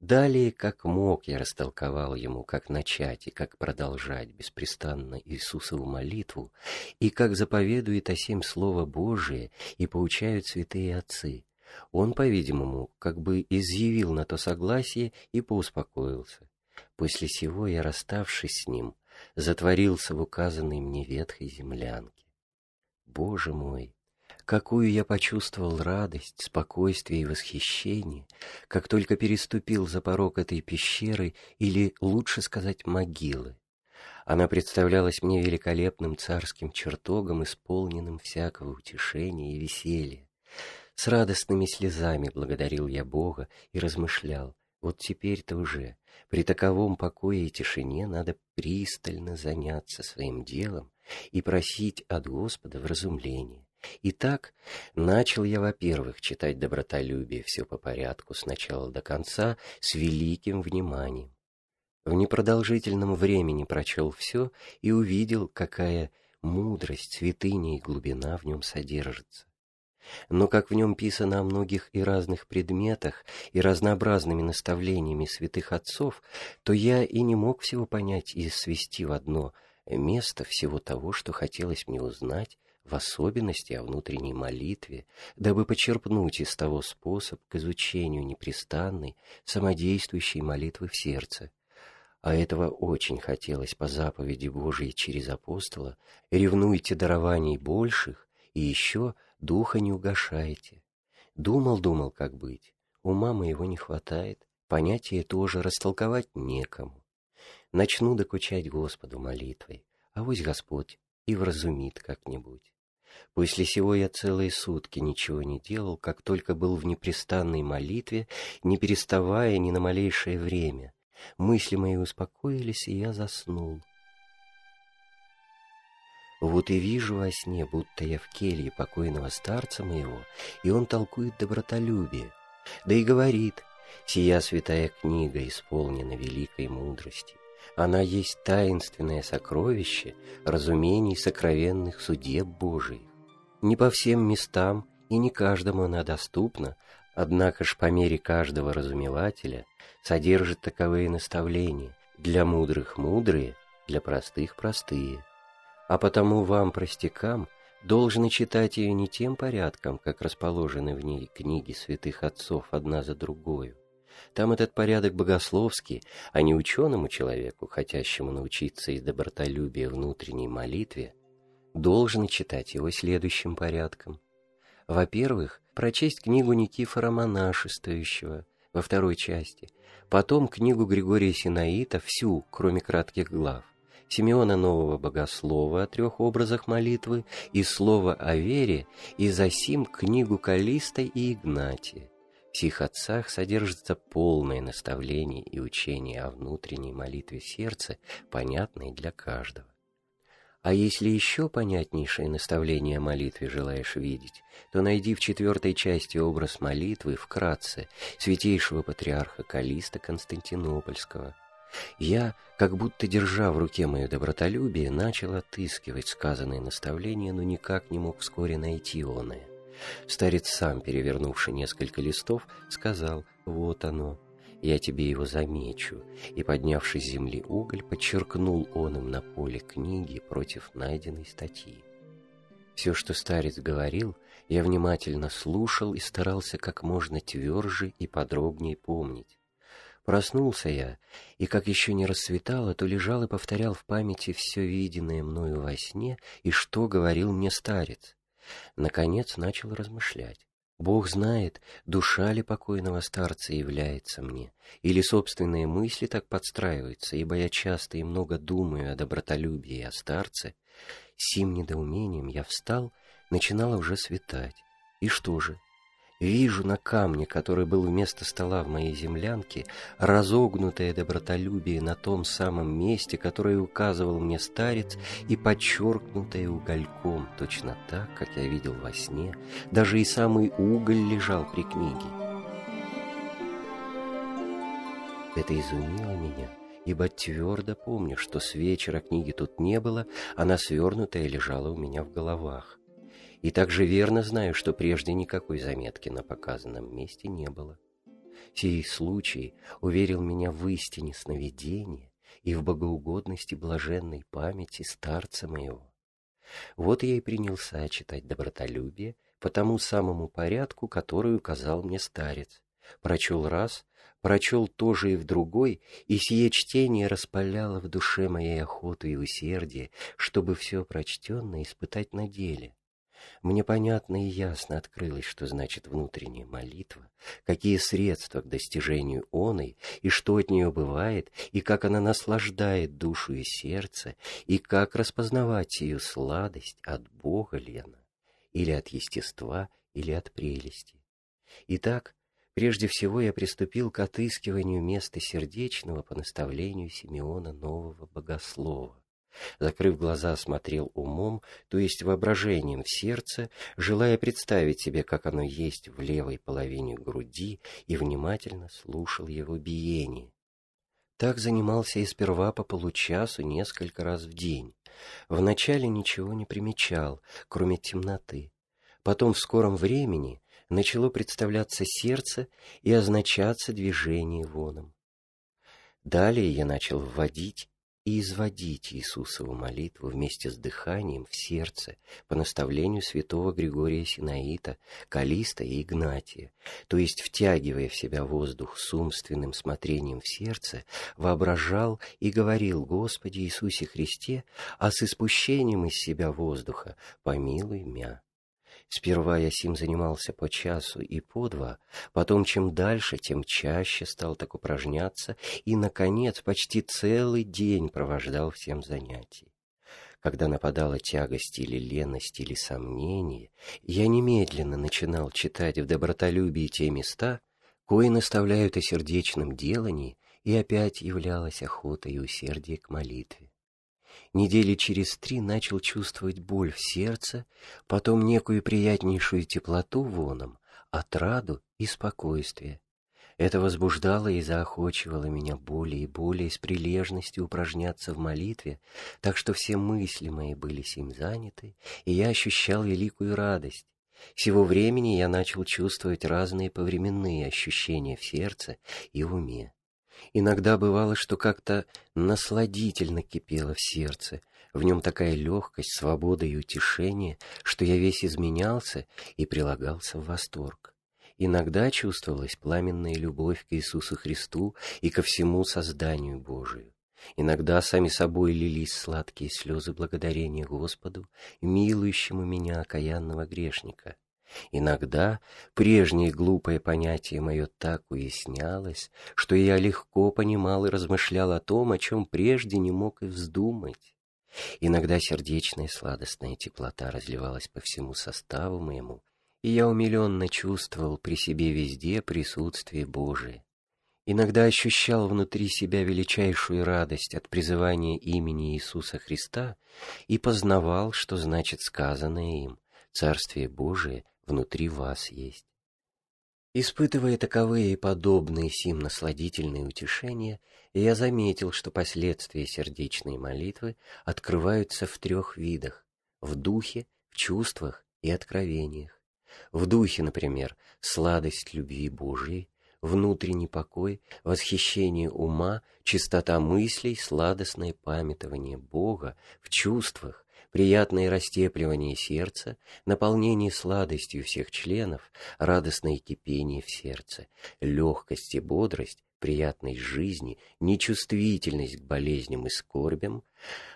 A: Далее, как мог, я растолковал ему, как начать и как продолжать беспрестанно Иисусову молитву, и как заповедует о семь Слово Божие и поучают святые отцы. Он, по-видимому, как бы изъявил на то согласие и поуспокоился. После сего я, расставшись с ним, затворился в указанной мне ветхой землянке. Боже мой, какую я почувствовал радость, спокойствие и восхищение, как только переступил за порог этой пещеры, или, лучше сказать, могилы. Она представлялась мне великолепным царским чертогом, исполненным всякого утешения и веселья. С радостными слезами благодарил я Бога и размышлял, вот теперь-то уже, при таковом покое и тишине, надо пристально заняться своим делом и просить от Господа вразумления. Итак, начал я, во-первых, читать добротолюбие все по порядку, с начала до конца, с великим вниманием. В непродолжительном времени прочел все и увидел, какая мудрость, святыня и глубина в нем содержится. Но как в нем писано о многих и разных предметах и разнообразными наставлениями святых отцов, то я и не мог всего понять и свести в одно место всего того, что хотелось мне узнать в особенности о внутренней молитве, дабы почерпнуть из того способ к изучению непрестанной, самодействующей молитвы в сердце. А этого очень хотелось по заповеди Божией через апостола «Ревнуйте дарований больших, и еще духа не угашайте». Думал-думал, как быть. Ума моего не хватает, понятие тоже растолковать некому. Начну докучать Господу молитвой, а вось Господь и вразумит как-нибудь. После сего я целые сутки ничего не делал, как только был в непрестанной молитве, не переставая ни на малейшее время. Мысли мои успокоились, и я заснул. Вот и вижу во сне, будто я в келье покойного старца моего, и он толкует добротолюбие, да и говорит, «Сия святая книга исполнена великой мудрости. Она есть таинственное сокровище разумений сокровенных судеб Божиих. Не по всем местам и не каждому она доступна, однако ж по мере каждого разумевателя содержит таковые наставления, для мудрых мудрые, для простых простые. А потому вам, простякам, должны читать ее не тем порядком, как расположены в ней книги святых отцов одна за другою. Там этот порядок богословский, а не ученому человеку, хотящему научиться из добротолюбия внутренней молитве, должен читать его следующим порядком. Во-первых, прочесть книгу Никифора Монашествующего во второй части, потом книгу Григория Синаита всю, кроме кратких глав, Симеона Нового Богослова о трех образах молитвы и Слово о вере, и засим книгу Калиста и Игнатия. Сих отцах содержится полное наставление и учение о внутренней молитве сердца, понятное для каждого. А если еще понятнейшее наставление о молитве желаешь видеть, то найди в четвертой части образ молитвы вкратце святейшего патриарха Калиста Константинопольского. Я, как будто держа в руке мое добротолюбие, начал отыскивать сказанное наставление, но никак не мог вскоре найти оное. Старец сам, перевернувший несколько листов, сказал «Вот оно» я тебе его замечу», и, поднявший с земли уголь, подчеркнул он им на поле книги против найденной статьи. Все, что старец говорил, я внимательно слушал и старался как можно тверже и подробнее помнить. Проснулся я, и как еще не рассветало, то лежал и повторял в памяти все виденное мною во сне и что говорил мне старец. Наконец начал размышлять. Бог знает, душа ли покойного старца является мне, или собственные мысли так подстраиваются, ибо я часто и много думаю о добротолюбии и о старце. Сим недоумением я встал, начинало уже светать. И что же? Вижу на камне, который был вместо стола в моей землянке, разогнутое добротолюбие на том самом месте, которое указывал мне старец, и подчеркнутое угольком, точно так, как я видел во сне. Даже и самый уголь лежал при книге. Это изумило меня, ибо твердо помню, что с вечера книги тут не было, она свернутая лежала у меня в головах и также верно знаю, что прежде никакой заметки на показанном месте не было. Сей случай уверил меня в истине сновидения и в богоугодности блаженной памяти старца моего. Вот я и принялся читать добротолюбие по тому самому порядку, который указал мне старец. Прочел раз, прочел тоже и в другой, и сие чтение распаляло в душе моей охоту и усердие, чтобы все прочтенное испытать на деле. Мне понятно и ясно открылось, что значит внутренняя молитва, какие средства к достижению оной, и что от нее бывает, и как она наслаждает душу и сердце, и как распознавать ее сладость от Бога ли она, или от естества, или от прелести. Итак, прежде всего я приступил к отыскиванию места сердечного по наставлению Симеона Нового Богослова, Закрыв глаза, смотрел умом, то есть воображением в сердце, желая представить себе, как оно есть в левой половине груди, и внимательно слушал его биение. Так занимался и сперва по получасу несколько раз в день. Вначале ничего не примечал, кроме темноты. Потом в скором времени начало представляться сердце и означаться движение воном. Далее я начал вводить и изводить Иисусову молитву вместе с дыханием в сердце по наставлению святого Григория Синаита, Калиста и Игнатия, то есть втягивая в себя воздух с умственным смотрением в сердце, воображал и говорил Господи Иисусе Христе, а с испущением из себя воздуха помилуй мя. Сперва я сим занимался по часу и по два, потом чем дальше, тем чаще стал так упражняться и, наконец, почти целый день провождал всем занятий. Когда нападала тягость или леность или сомнение, я немедленно начинал читать в добротолюбии те места, кои наставляют о сердечном делании, и опять являлась охота и усердие к молитве. Недели через три начал чувствовать боль в сердце, потом некую приятнейшую теплоту воном, отраду и спокойствие. Это возбуждало и заохочивало меня более и более с прилежностью упражняться в молитве, так что все мысли мои были сим заняты, и я ощущал великую радость. Сего времени я начал чувствовать разные повременные ощущения в сердце и уме. Иногда бывало, что как-то насладительно кипело в сердце, в нем такая легкость, свобода и утешение, что я весь изменялся и прилагался в восторг. Иногда чувствовалась пламенная любовь к Иисусу Христу и ко всему созданию Божию. Иногда сами собой лились сладкие слезы благодарения Господу, милующему меня, окаянного грешника. Иногда прежнее глупое понятие мое так уяснялось, что я легко понимал и размышлял о том, о чем прежде не мог и вздумать. Иногда сердечная сладостная теплота разливалась по всему составу моему, и я умиленно чувствовал при себе везде присутствие Божие. Иногда ощущал внутри себя величайшую радость от призывания имени Иисуса Христа и познавал, что значит сказанное им «Царствие Божие внутри вас есть. Испытывая таковые и подобные сим насладительные утешения, я заметил, что последствия сердечной молитвы открываются в трех видах – в духе, в чувствах и откровениях. В духе, например, сладость любви Божией, внутренний покой, восхищение ума, чистота мыслей, сладостное памятование Бога в чувствах, приятное растепливание сердца, наполнение сладостью всех членов, радостное кипение в сердце, легкость и бодрость, приятность жизни, нечувствительность к болезням и скорбям,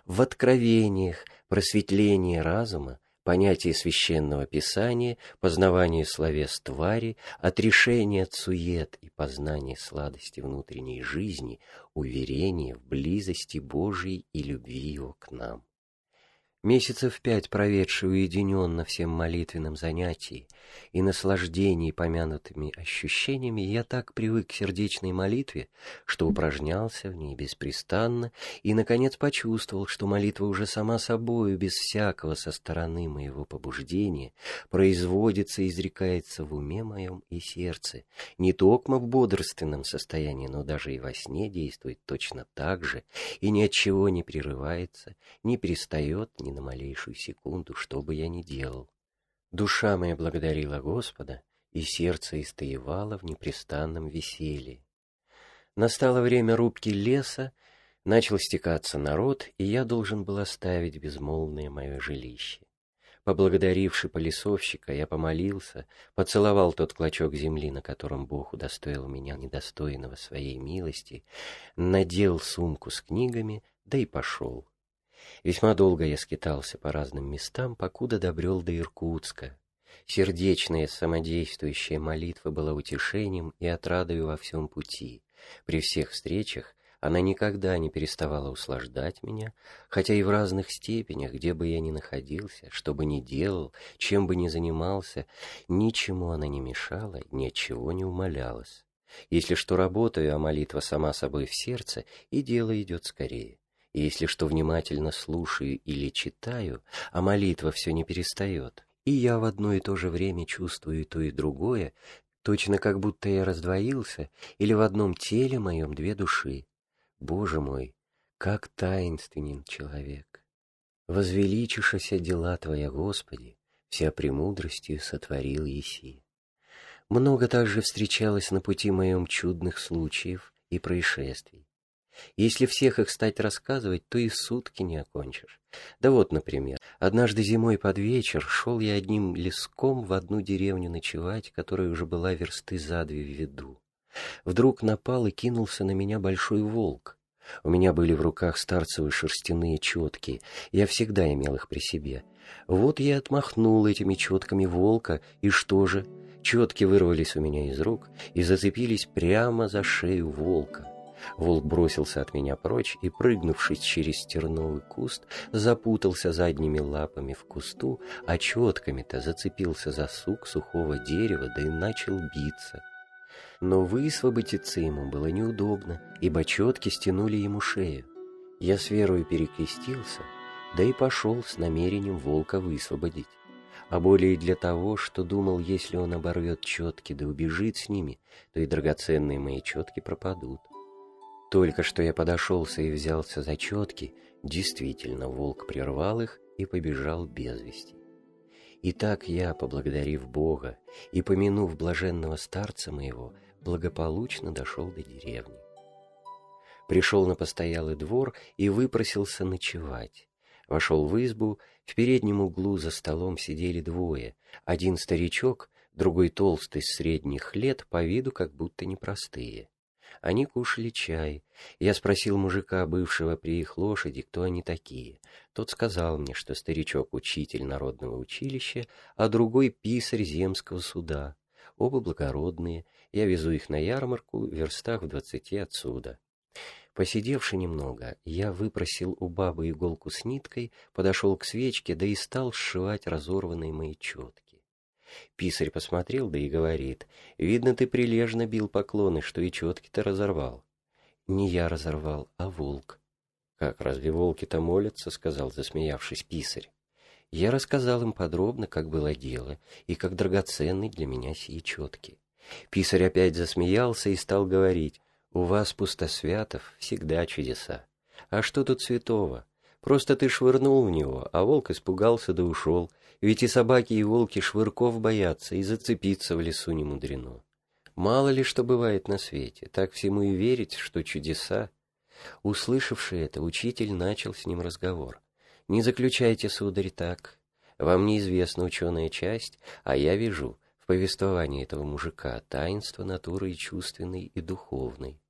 A: в откровениях, просветление разума, понятие священного писания, познавание словес твари, отрешение от сует и познание сладости внутренней жизни, уверение в близости Божией и любви Его к нам. Месяцев пять проведший уединенно всем молитвенном занятии и наслаждении помянутыми ощущениями, я так привык к сердечной молитве, что упражнялся в ней беспрестанно и, наконец, почувствовал, что молитва уже сама собою, без всякого со стороны моего побуждения, производится и изрекается в уме моем и сердце, не только в бодрственном состоянии, но даже и во сне действует точно так же и ни от чего не прерывается, не перестает, ни на малейшую секунду, что бы я ни делал. Душа моя благодарила Господа, и сердце истоевало в непрестанном веселье. Настало время рубки леса, начал стекаться народ, и я должен был оставить безмолвное мое жилище. Поблагодаривши полисовщика, я помолился, поцеловал тот клочок земли, на котором Бог удостоил меня недостойного своей милости, надел сумку с книгами, да и пошел. Весьма долго я скитался по разным местам, покуда добрел до Иркутска. Сердечная самодействующая молитва была утешением и отрадою во всем пути. При всех встречах она никогда не переставала услаждать меня, хотя и в разных степенях, где бы я ни находился, что бы ни делал, чем бы ни занимался, ничему она не мешала, ни от чего не умолялась. Если что работаю, а молитва сама собой в сердце, и дело идет скорее. И если что внимательно слушаю или читаю, а молитва все не перестает, и я в одно и то же время чувствую то, и другое, точно как будто я раздвоился, или в одном теле моем две души, Боже мой, как таинственен человек! Возвеличишася дела Твоя, Господи, вся премудростью сотворил Еси. Много также встречалось на пути моем чудных случаев и происшествий. Если всех их стать рассказывать, то и сутки не окончишь. Да вот, например, однажды зимой под вечер шел я одним леском в одну деревню ночевать, которая уже была версты за две в виду. Вдруг напал и кинулся на меня большой волк. У меня были в руках старцевые шерстяные четки, я всегда имел их при себе. Вот я отмахнул этими четками волка, и что же? Четки вырвались у меня из рук и зацепились прямо за шею волка. Волк бросился от меня прочь и, прыгнувшись через терновый куст, запутался задними лапами в кусту, а четками-то зацепился за сук сухого дерева, да и начал биться. Но высвободиться ему было неудобно, ибо четки стянули ему шею. Я с верою перекрестился, да и пошел с намерением волка высвободить. А более для того, что думал, если он оборвет четки да убежит с ними, то и драгоценные мои четки пропадут. Только что я подошелся и взялся за четки, действительно, волк прервал их и побежал без вести. И так я, поблагодарив Бога и помянув блаженного старца моего, благополучно дошел до деревни. Пришел на постоялый двор и выпросился ночевать. Вошел в избу, в переднем углу за столом сидели двое, один старичок, другой толстый средних лет, по виду как будто непростые. Они кушали чай. Я спросил мужика, бывшего при их лошади, кто они такие. Тот сказал мне, что старичок — учитель народного училища, а другой — писарь земского суда. Оба благородные, я везу их на ярмарку в верстах в двадцати отсюда. Посидевши немного, я выпросил у бабы иголку с ниткой, подошел к свечке, да и стал сшивать разорванные мои четки. Писарь посмотрел, да и говорит, «Видно, ты прилежно бил поклоны, что и четки-то разорвал». «Не я разорвал, а волк». «Как, разве волки-то молятся?» — сказал, засмеявшись писарь. Я рассказал им подробно, как было дело, и как драгоценны для меня сии четки. Писарь опять засмеялся и стал говорить, «У вас, пустосвятов, всегда чудеса. А что тут святого? Просто ты швырнул в него, а волк испугался да ушел, ведь и собаки, и волки швырков боятся, и зацепиться в лесу не мудрено. Мало ли что бывает на свете, так всему и верить, что чудеса. Услышавший это, учитель начал с ним разговор. «Не заключайте, сударь, так. Вам неизвестна ученая часть, а я вижу, в повествовании этого мужика таинство натуры и чувственной, и духовной.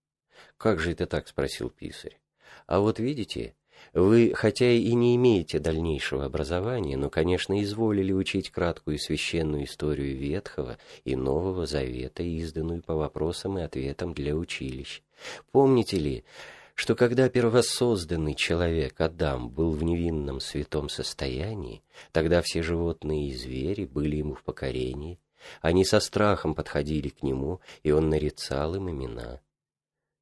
A: «Как же это так?» — спросил писарь. «А вот видите, вы, хотя и не имеете дальнейшего образования, но, конечно, изволили учить краткую священную историю Ветхого и Нового Завета, изданную по вопросам и ответам для училищ. Помните ли, что когда первосозданный человек Адам был в невинном святом состоянии, тогда все животные и звери были ему в покорении, они со страхом подходили к нему, и он нарицал им имена.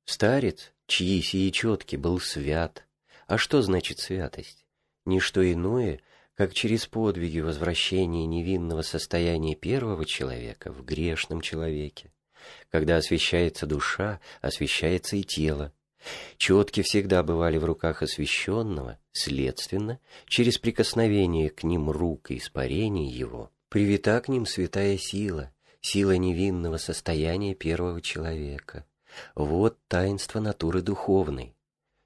A: Старец, чьи сии четки был свят. А что значит святость? Ничто иное, как через подвиги возвращения невинного состояния первого человека в грешном человеке. Когда освящается душа, освящается и тело. Четки всегда бывали в руках освященного, следственно, через прикосновение к ним рук и испарение его, Привита к ним святая сила, сила невинного состояния первого человека. Вот таинство натуры духовной.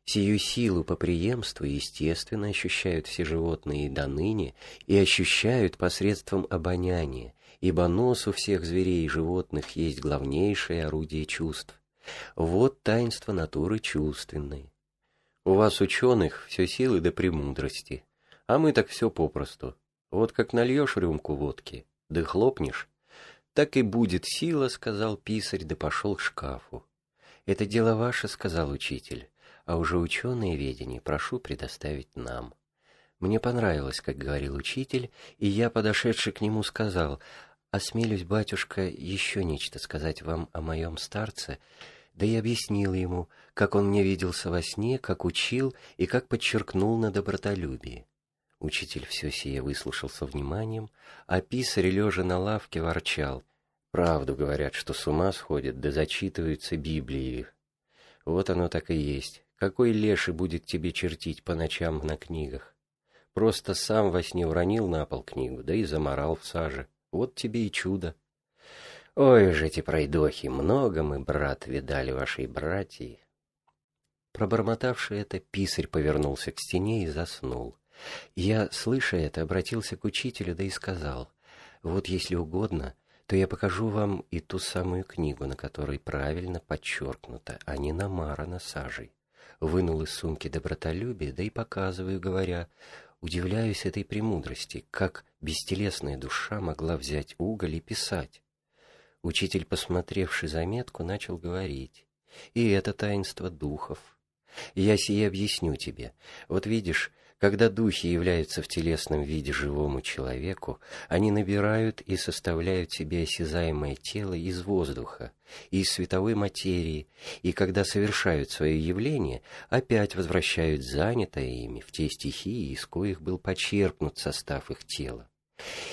A: Сию силу по преемству естественно ощущают все животные до ныне и ощущают посредством обоняния, ибо нос у всех зверей и животных есть главнейшее орудие чувств. Вот таинство натуры чувственной. У вас, ученых, все силы до премудрости, а мы так все попросту. Вот как нальешь рюмку водки, да хлопнешь, так и будет сила, сказал писарь, да пошел к шкафу. Это дело ваше, сказал учитель, а уже ученые ведения прошу предоставить нам. Мне понравилось, как говорил учитель, и я, подошедший к нему, сказал, «Осмелюсь, батюшка, еще нечто сказать вам о моем старце», да и объяснил ему, как он мне виделся во сне, как учил и как подчеркнул на добротолюбии. Учитель все сие выслушал со вниманием, а писарь, лежа на лавке, ворчал. Правду говорят, что с ума сходят, да зачитываются Библии. Вот оно так и есть. Какой леший будет тебе чертить по ночам на книгах? Просто сам во сне уронил на пол книгу, да и заморал в саже. Вот тебе и чудо. Ой же эти пройдохи, много мы, брат, видали вашей братьи. Пробормотавший это, писарь повернулся к стене и заснул. Я, слыша это, обратился к учителю, да и сказал, «Вот если угодно, то я покажу вам и ту самую книгу, на которой правильно подчеркнуто, а не намарано сажей». Вынул из сумки добротолюбие, да и показываю, говоря, удивляюсь этой премудрости, как бестелесная душа могла взять уголь и писать. Учитель, посмотревший заметку, начал говорить. И это таинство духов. Я сие объясню тебе. Вот видишь, когда духи являются в телесном виде живому человеку, они набирают и составляют себе осязаемое тело из воздуха, из световой материи, и когда совершают свое явление, опять возвращают занятое ими в те стихии, из коих был почерпнут состав их тела.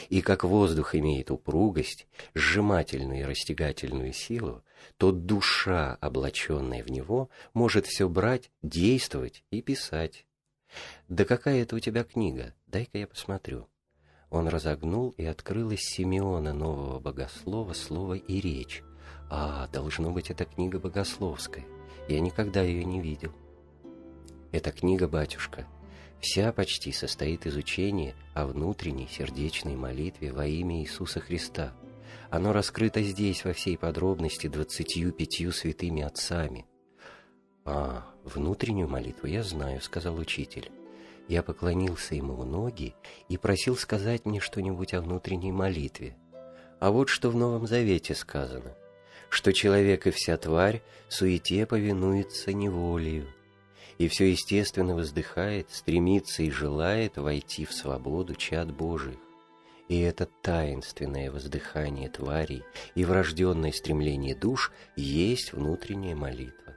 A: И как воздух имеет упругость, сжимательную и растягательную силу, то душа, облаченная в него, может все брать, действовать и писать. «Да какая это у тебя книга? Дай-ка я посмотрю». Он разогнул, и открыл Симеона нового богослова слово и речь. «А, должно быть, это книга богословская. Я никогда ее не видел». «Это книга, батюшка. Вся почти состоит из учения о внутренней сердечной молитве во имя Иисуса Христа. Оно раскрыто здесь во всей подробности двадцатью пятью святыми отцами. «А, внутреннюю молитву я знаю», — сказал учитель. Я поклонился ему в ноги и просил сказать мне что-нибудь о внутренней молитве. А вот что в Новом Завете сказано, что человек и вся тварь суете повинуется неволею, и все естественно воздыхает, стремится и желает войти в свободу чад Божиих. И это таинственное воздыхание тварей и врожденное стремление душ есть внутренняя молитва.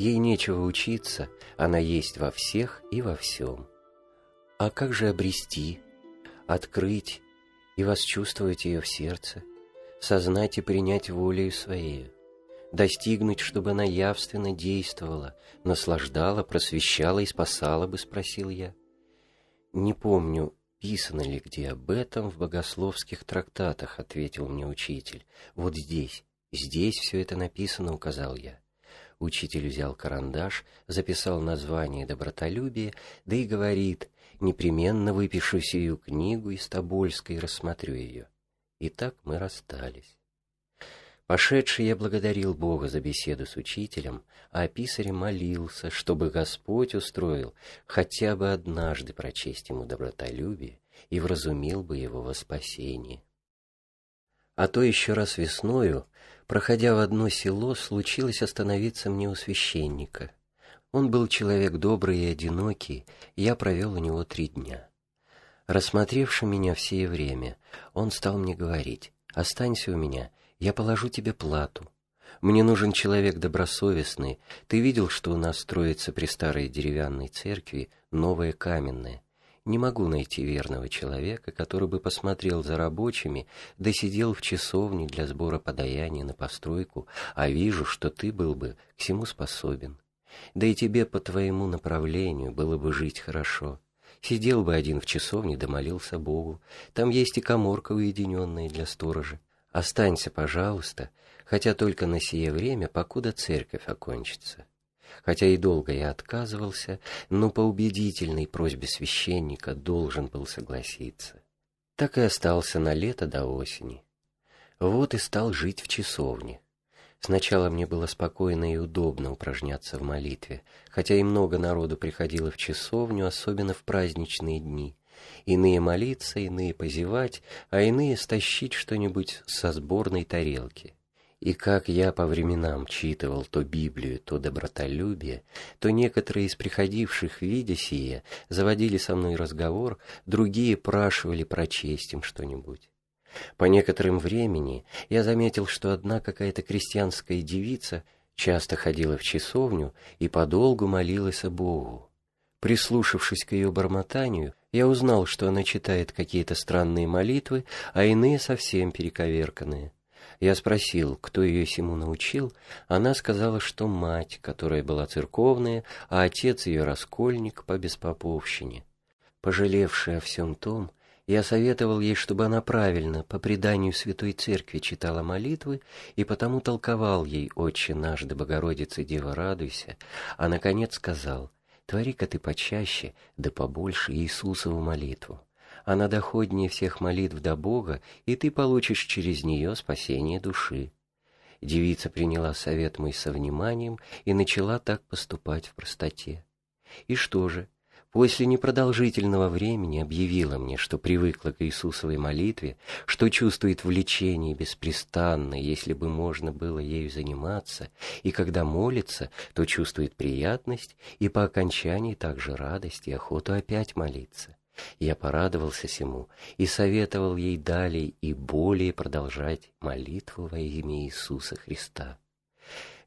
A: Ей нечего учиться, она есть во всех и во всем. А как же обрести, открыть и восчувствовать ее в сердце, сознать и принять волею своей, достигнуть, чтобы она явственно действовала, наслаждала, просвещала и спасала бы, спросил я. Не помню, писано ли где об этом в богословских трактатах, ответил мне учитель. Вот здесь, здесь все это написано, указал я. Учитель взял карандаш, записал название «Добротолюбие», да и говорит, непременно выпишу сию книгу из Тобольской и рассмотрю ее. И так мы расстались. Пошедший я благодарил Бога за беседу с учителем, а о молился, чтобы Господь устроил хотя бы однажды прочесть ему добротолюбие и вразумил бы его во спасение. А то еще раз весною Проходя в одно село, случилось остановиться мне у священника. Он был человек добрый и одинокий, и я провел у него три дня. Рассмотревши меня все время, он стал мне говорить, «Останься у меня, я положу тебе плату. Мне нужен человек добросовестный. Ты видел, что у нас строится при старой деревянной церкви новая каменная. Не могу найти верного человека, который бы посмотрел за рабочими, да сидел в часовне для сбора подаяния на постройку, а вижу, что ты был бы к всему способен. Да и тебе по твоему направлению было бы жить хорошо. Сидел бы один в часовне да молился Богу. Там есть и коморка уединенная для сторожа. Останься, пожалуйста, хотя только на сие время, покуда церковь окончится. Хотя и долго я отказывался, но по убедительной просьбе священника должен был согласиться. Так и остался на лето до осени. Вот и стал жить в часовне. Сначала мне было спокойно и удобно упражняться в молитве, хотя и много народу приходило в часовню, особенно в праздничные дни. Иные молиться, иные позевать, а иные стащить что-нибудь со сборной тарелки. И как я по временам читывал то Библию, то добротолюбие, то некоторые из приходивших, видя сие, заводили со мной разговор, другие прашивали прочесть им что-нибудь. По некоторым времени я заметил, что одна какая-то крестьянская девица часто ходила в часовню и подолгу молилась о Богу. Прислушавшись к ее бормотанию, я узнал, что она читает какие-то странные молитвы, а иные совсем перековерканные. Я спросил, кто ее всему научил. Она сказала, что мать, которая была церковная, а отец ее раскольник по беспоповщине. Пожалевшая о всем том, я советовал ей, чтобы она правильно, по преданию Святой Церкви, читала молитвы, и потому толковал ей «Отче наш, да Богородица, Дева, радуйся», а, наконец, сказал «Твори-ка ты почаще, да побольше Иисусову молитву» она доходнее всех молитв до Бога, и ты получишь через нее спасение души. Девица приняла совет мой со вниманием и начала так поступать в простоте. И что же? После непродолжительного времени объявила мне, что привыкла к Иисусовой молитве, что чувствует влечение беспрестанно, если бы можно было ею заниматься, и когда молится, то чувствует приятность, и по окончании также радость и охоту опять молиться. Я порадовался сему и советовал ей далее и более продолжать молитву во имя Иисуса Христа.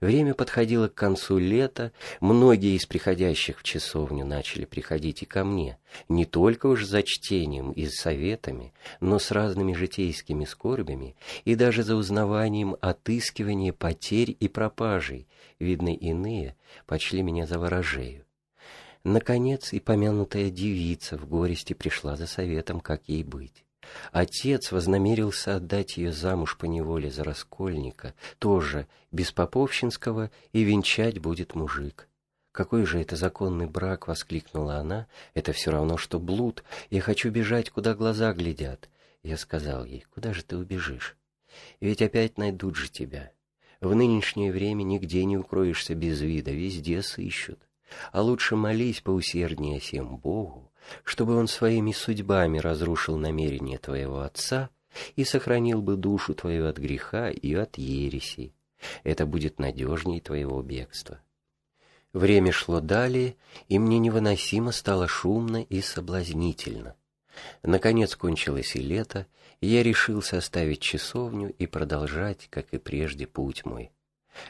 A: Время подходило к концу лета, многие из приходящих в часовню начали приходить и ко мне, не только уж за чтением и советами, но с разными житейскими скорбями и даже за узнаванием отыскивания потерь и пропажей, видно, иные почли меня за ворожею. Наконец и помянутая девица в горести пришла за советом, как ей быть. Отец вознамерился отдать ее замуж по неволе за раскольника, тоже без Поповщинского, и венчать будет мужик. «Какой же это законный брак!» — воскликнула она. «Это все равно, что блуд. Я хочу бежать, куда глаза глядят». Я сказал ей, «Куда же ты убежишь? Ведь опять найдут же тебя. В нынешнее время нигде не укроешься без вида, везде сыщут а лучше молись поусерднее всем Богу, чтобы Он своими судьбами разрушил намерения твоего отца и сохранил бы душу твою от греха и от ереси. Это будет надежней твоего бегства. Время шло далее, и мне невыносимо стало шумно и соблазнительно. Наконец кончилось и лето, и я решился оставить часовню и продолжать, как и прежде, путь мой.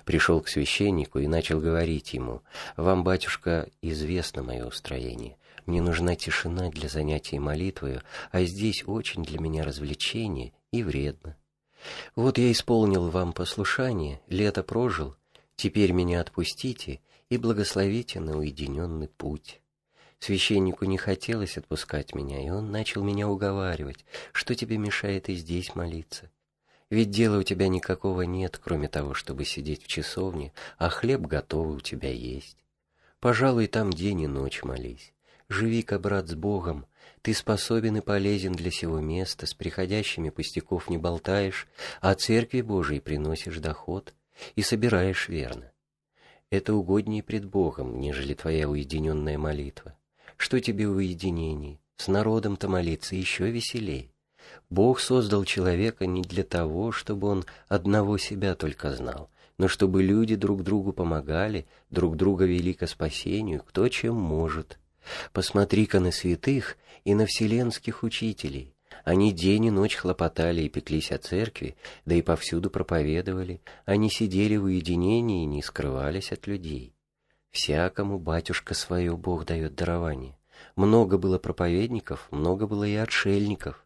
A: Пришел к священнику и начал говорить ему, «Вам, батюшка, известно мое устроение. Мне нужна тишина для занятий молитвою, а здесь очень для меня развлечение и вредно. Вот я исполнил вам послушание, лето прожил, теперь меня отпустите и благословите на уединенный путь». Священнику не хотелось отпускать меня, и он начал меня уговаривать, что тебе мешает и здесь молиться. Ведь дела у тебя никакого нет, кроме того, чтобы сидеть в часовне, а хлеб готовый у тебя есть. Пожалуй, там день и ночь молись. Живи-ка, брат, с Богом. Ты способен и полезен для сего места, с приходящими пустяков не болтаешь, а церкви Божией приносишь доход и собираешь верно. Это угоднее пред Богом, нежели твоя уединенная молитва. Что тебе в уединении? С народом-то молиться еще веселей. Бог создал человека не для того, чтобы он одного себя только знал, но чтобы люди друг другу помогали, друг друга вели ко спасению, кто чем может. Посмотри-ка на святых и на вселенских учителей. Они день и ночь хлопотали и пеклись о церкви, да и повсюду проповедовали. Они сидели в уединении и не скрывались от людей. Всякому батюшка свое Бог дает дарование. Много было проповедников, много было и отшельников.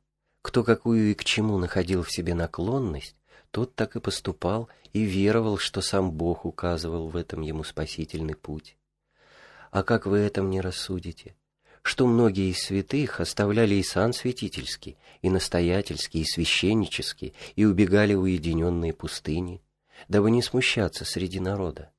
A: Кто какую и к чему находил в себе наклонность, тот так и поступал и веровал, что сам Бог указывал в этом ему спасительный путь. А как вы это мне рассудите? что многие из святых оставляли и сан святительский, и настоятельский, и священнический, и убегали в уединенные пустыни, дабы не смущаться среди народа.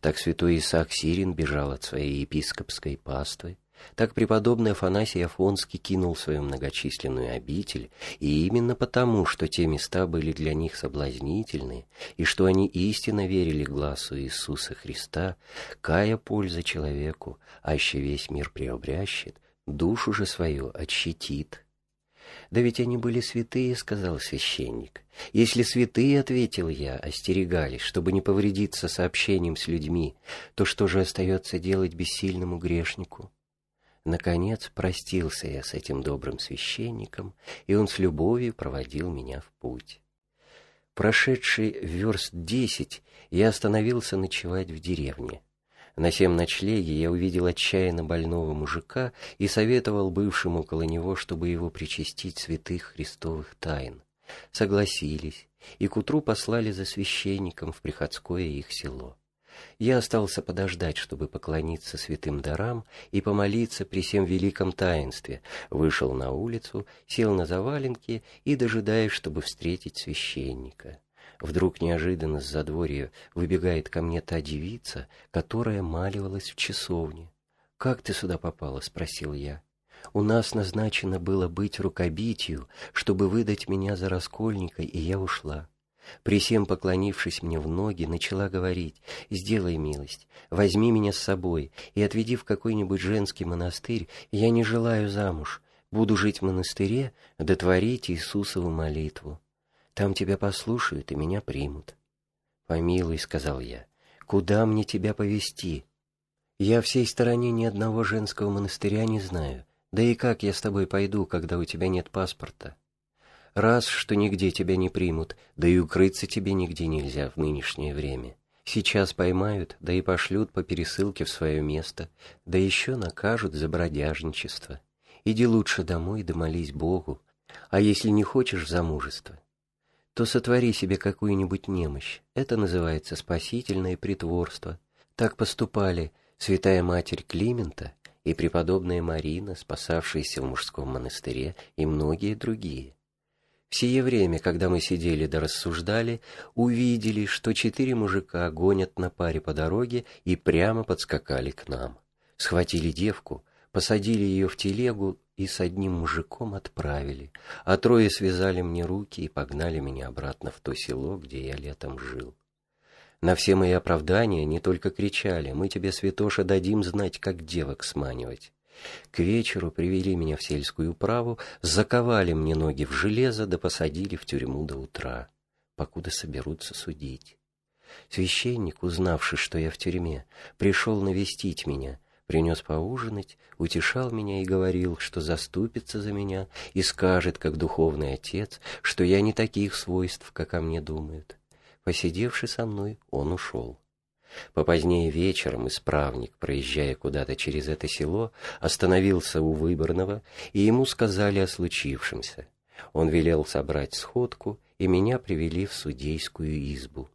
A: Так святой Исаак Сирин бежал от своей епископской паствы, так преподобный Афанасий Афонский кинул свою многочисленную обитель, и именно потому, что те места были для них соблазнительны, и что они истинно верили глазу Иисуса Христа, кая польза человеку, аще весь мир преобрящет, душу же свою отщитит. «Да ведь они были святые», — сказал священник. «Если святые, — ответил я, — остерегались, чтобы не повредиться сообщением с людьми, то что же остается делать бессильному грешнику?» Наконец простился я с этим добрым священником, и он с любовью проводил меня в путь. Прошедший верст десять, я остановился ночевать в деревне. На всем ночлеге я увидел отчаянно больного мужика и советовал бывшим около него, чтобы его причастить святых христовых тайн. Согласились, и к утру послали за священником в приходское их село. Я остался подождать, чтобы поклониться святым дарам и помолиться при всем великом таинстве, вышел на улицу, сел на заваленки и дожидаясь, чтобы встретить священника. Вдруг неожиданно с задворья выбегает ко мне та девица, которая маливалась в часовне. «Как ты сюда попала?» — спросил я. «У нас назначено было быть рукобитию, чтобы выдать меня за раскольника, и я ушла. Присем поклонившись мне в ноги, начала говорить, «Сделай милость, возьми меня с собой и отведи в какой-нибудь женский монастырь, я не желаю замуж, буду жить в монастыре, дотворить Иисусову молитву. Там тебя послушают и меня примут». «Помилуй», — сказал я, — «куда мне тебя повести? Я всей стороне ни одного женского монастыря не знаю, да и как я с тобой пойду, когда у тебя нет паспорта?» Раз, что нигде тебя не примут, да и укрыться тебе нигде нельзя в нынешнее время. Сейчас поймают, да и пошлют по пересылке в свое место, да еще накажут за бродяжничество. Иди лучше домой да молись Богу, а если не хочешь замужества, то сотвори себе какую-нибудь немощь. Это называется спасительное притворство. Так поступали святая матерь Климента и преподобная Марина, спасавшиеся в мужском монастыре, и многие другие. В сие время, когда мы сидели да рассуждали, увидели, что четыре мужика гонят на паре по дороге и прямо подскакали к нам. Схватили девку, посадили ее в телегу и с одним мужиком отправили, а трое связали мне руки и погнали меня обратно в то село, где я летом жил. На все мои оправдания не только кричали «Мы тебе, святоша, дадим знать, как девок сманивать». К вечеру привели меня в сельскую управу, заковали мне ноги в железо да посадили в тюрьму до утра, покуда соберутся судить. Священник, узнавший, что я в тюрьме, пришел навестить меня, принес поужинать, утешал меня и говорил, что заступится за меня и скажет, как духовный отец, что я не таких свойств, как о мне думают. Посидевший со мной, он ушел. Попозднее вечером исправник, проезжая куда-то через это село, остановился у Выборного, и ему сказали о случившемся. Он велел собрать сходку, и меня привели в судейскую избу.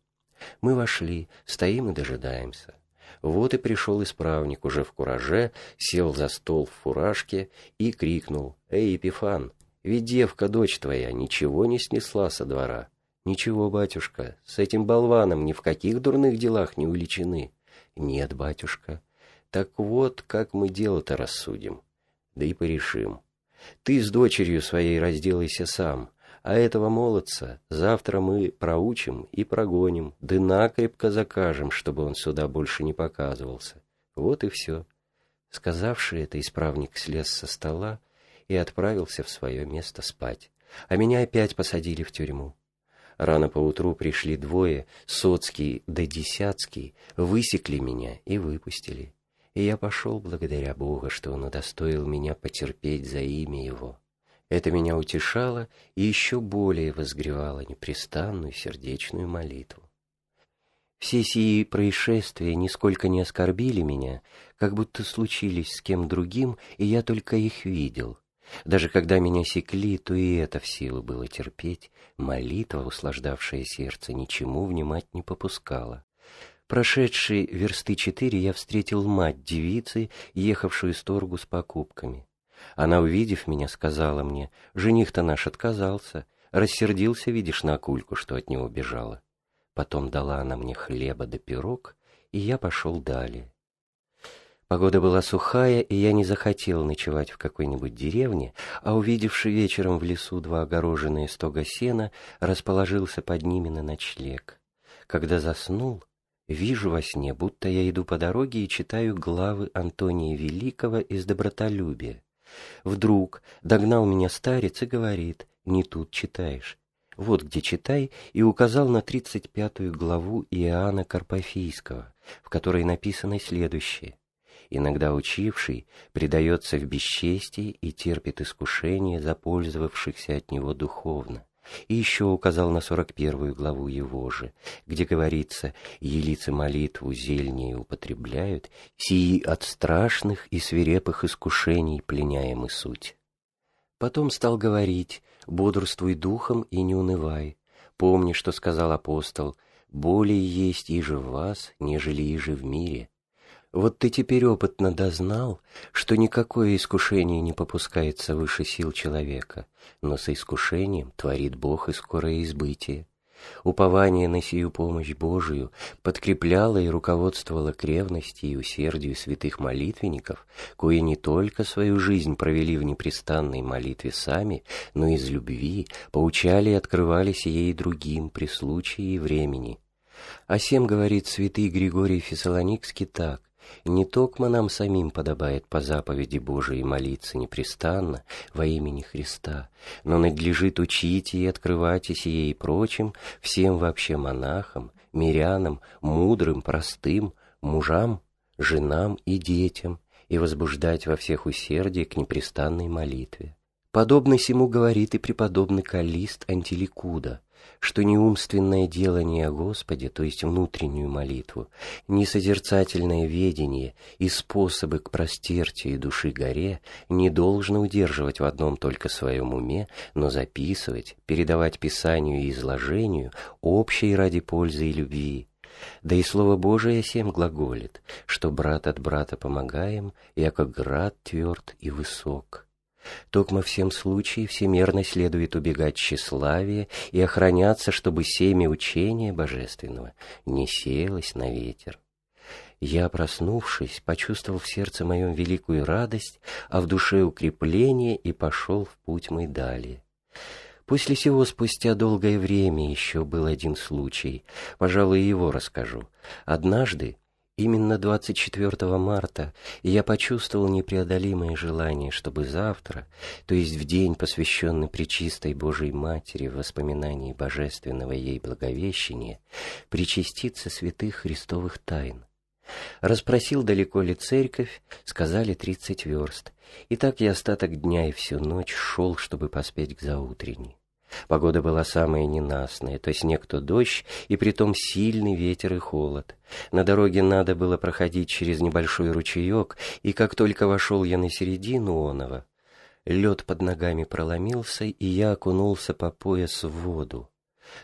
A: Мы вошли, стоим и дожидаемся. Вот и пришел исправник уже в кураже, сел за стол в фуражке и крикнул «Эй, Епифан, ведь девка, дочь твоя, ничего не снесла со двора». «Ничего, батюшка, с этим болваном ни в каких дурных делах не уличены». «Нет, батюшка. Так вот, как мы дело-то рассудим. Да и порешим. Ты с дочерью своей разделайся сам, а этого молодца завтра мы проучим и прогоним, да накрепко закажем, чтобы он сюда больше не показывался. Вот и все». Сказавший это, исправник слез со стола и отправился в свое место спать, а меня опять посадили в тюрьму. Рано поутру пришли двое, Соцкий да Десяцкий, высекли меня и выпустили. И я пошел благодаря Бога, что Он удостоил меня потерпеть за имя Его. Это меня утешало и еще более возгревало непрестанную сердечную молитву. Все сии происшествия нисколько не оскорбили меня, как будто случились с кем другим, и я только их видел — даже когда меня секли, то и это в силу было терпеть, молитва, услаждавшая сердце, ничему внимать не попускала. Прошедшие версты четыре я встретил мать девицы, ехавшую из торгу с покупками. Она, увидев меня, сказала мне, жених-то наш отказался, рассердился, видишь, на акульку, что от него бежала. Потом дала она мне хлеба да пирог, и я пошел далее. Погода была сухая, и я не захотел ночевать в какой-нибудь деревне, а увидевши вечером в лесу два огороженные стога сена, расположился под ними на ночлег. Когда заснул, вижу во сне, будто я иду по дороге и читаю главы Антония Великого из добротолюбия. Вдруг догнал меня старец и говорит, не тут читаешь. Вот где читай, и указал на тридцать пятую главу Иоанна Карпофийского, в которой написано следующее. Иногда учивший предается в бесчестии и терпит искушение запользовавшихся от него духовно. И еще указал на сорок первую главу его же, где говорится «Елицы молитву зельнее употребляют, сии от страшных и свирепых искушений пленяемы суть». Потом стал говорить «Бодрствуй духом и не унывай». Помни, что сказал апостол «Более есть иже в вас, нежели иже в мире». Вот ты теперь опытно дознал, что никакое искушение не попускается выше сил человека, но со искушением творит Бог и скорое избытие. Упование на сию помощь Божию подкрепляло и руководствовало к ревности и усердию святых молитвенников, кои не только свою жизнь провели в непрестанной молитве сами, но из любви поучали и открывали сие и другим при случае и времени. О сем говорит святый Григорий Фессалоникский так, не токмо нам самим подобает по заповеди Божией молиться непрестанно во имени Христа, но надлежит учить и открывать и сие и прочим, всем вообще монахам, мирянам, мудрым, простым, мужам, женам и детям, и возбуждать во всех усердие к непрестанной молитве. Подобно сему говорит и преподобный Калист Антиликуда, что ни умственное делание о Господе, то есть внутреннюю молитву, ни созерцательное ведение и способы к простертию души горе не должно удерживать в одном только своем уме, но записывать, передавать Писанию и изложению, общей ради пользы и любви, да и Слово Божие всем глаголит, что брат от брата помогаем, яко град тверд и высок. Токмо всем случае всемерно следует убегать тщеславия и охраняться, чтобы семя учения божественного не сеялось на ветер. Я, проснувшись, почувствовал в сердце моем великую радость, а в душе укрепление и пошел в путь мой далее. После сего, спустя долгое время, еще был один случай. Пожалуй, его расскажу. Однажды, Именно 24 марта я почувствовал непреодолимое желание, чтобы завтра, то есть в день, посвященный Пречистой Божией Матери в воспоминании божественного ей благовещения, причаститься святых христовых тайн. Расспросил, далеко ли церковь, сказали тридцать верст. И так я остаток дня и всю ночь шел, чтобы поспеть к заутренней. Погода была самая ненастная, то снег, то дождь, и притом сильный ветер и холод. На дороге надо было проходить через небольшой ручеек, и как только вошел я на середину оного, лед под ногами проломился, и я окунулся по пояс в воду.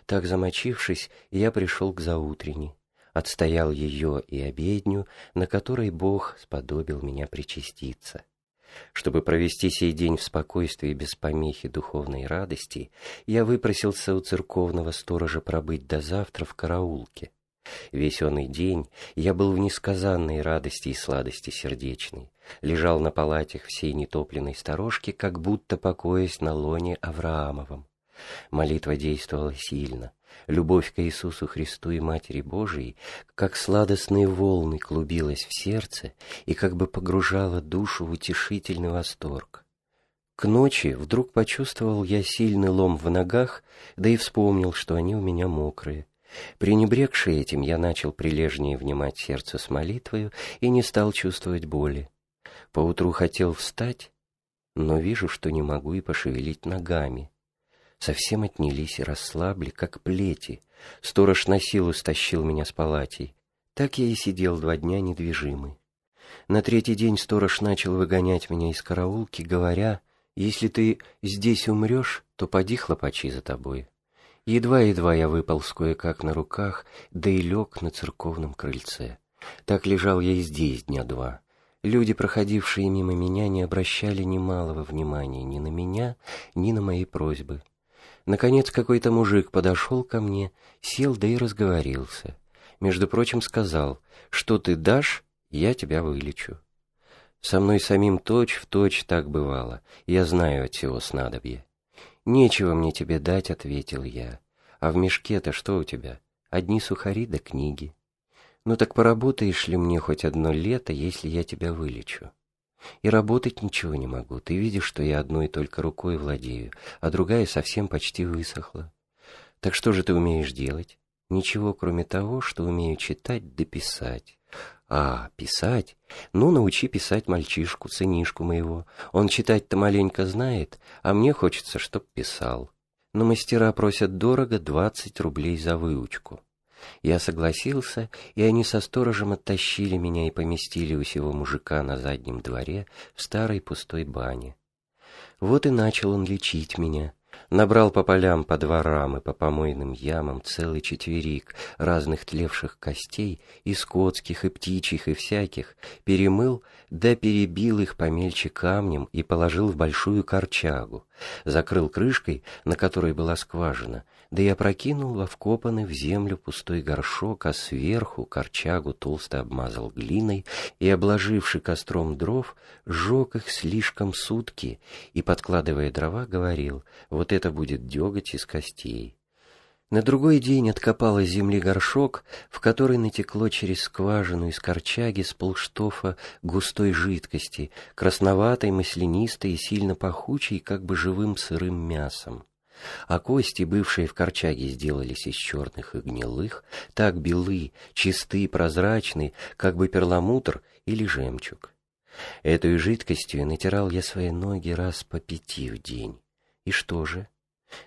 A: Так замочившись, я пришел к заутренней, отстоял ее и обедню, на которой Бог сподобил меня причаститься. Чтобы провести сей день в спокойствии без помехи духовной радости, я выпросился у церковного сторожа пробыть до завтра в караулке. Весь он и день я был в несказанной радости и сладости сердечной, лежал на палатях всей нетопленной сторожки, как будто покоясь на лоне Авраамовом. Молитва действовала сильно, Любовь к Иисусу Христу и Матери Божией, как сладостные волны, клубилась в сердце и как бы погружала душу в утешительный восторг. К ночи вдруг почувствовал я сильный лом в ногах, да и вспомнил, что они у меня мокрые. Пренебрегший этим, я начал прилежнее внимать сердцу с молитвою и не стал чувствовать боли. Поутру хотел встать, но вижу, что не могу и пошевелить ногами совсем отнялись и расслабли, как плети. Сторож на силу стащил меня с палатей. Так я и сидел два дня недвижимый. На третий день сторож начал выгонять меня из караулки, говоря, «Если ты здесь умрешь, то поди хлопачи за тобой». Едва-едва я выполз кое-как на руках, да и лег на церковном крыльце. Так лежал я и здесь дня два. Люди, проходившие мимо меня, не обращали ни малого внимания ни на меня, ни на мои просьбы. Наконец какой-то мужик подошел ко мне, сел да и разговорился. Между прочим, сказал, что ты дашь, я тебя вылечу. Со мной самим точь в точь так бывало, я знаю от всего снадобья. «Нечего мне тебе дать», — ответил я. «А в мешке-то что у тебя? Одни сухари да книги. Ну так поработаешь ли мне хоть одно лето, если я тебя вылечу?» И работать ничего не могу. Ты видишь, что я одной только рукой владею, а другая совсем почти высохла. Так что же ты умеешь делать? Ничего, кроме того, что умею читать да писать. А, писать? Ну, научи писать мальчишку, сынишку моего. Он читать-то маленько знает, а мне хочется, чтоб писал. Но мастера просят дорого двадцать рублей за выучку. Я согласился, и они со сторожем оттащили меня и поместили у сего мужика на заднем дворе в старой пустой бане. Вот и начал он лечить меня, Набрал по полям, по дворам и по помойным ямам целый четверик разных тлевших костей, и скотских, и птичьих, и всяких, перемыл, да перебил их помельче камнем и положил в большую корчагу, закрыл крышкой, на которой была скважина, да и опрокинул во вкопанный в землю пустой горшок, а сверху корчагу толсто обмазал глиной и, обложивший костром дров, сжег их слишком сутки и, подкладывая дрова, говорил, вот это будет деготь из костей. На другой день откопал из земли горшок, в который натекло через скважину из корчаги с полштофа густой жидкости, красноватой, маслянистой и сильно пахучей, как бы живым сырым мясом а кости, бывшие в корчаге, сделались из черных и гнилых, так белы, чисты, прозрачны, как бы перламутр или жемчуг. Этой жидкостью натирал я свои ноги раз по пяти в день. И что же?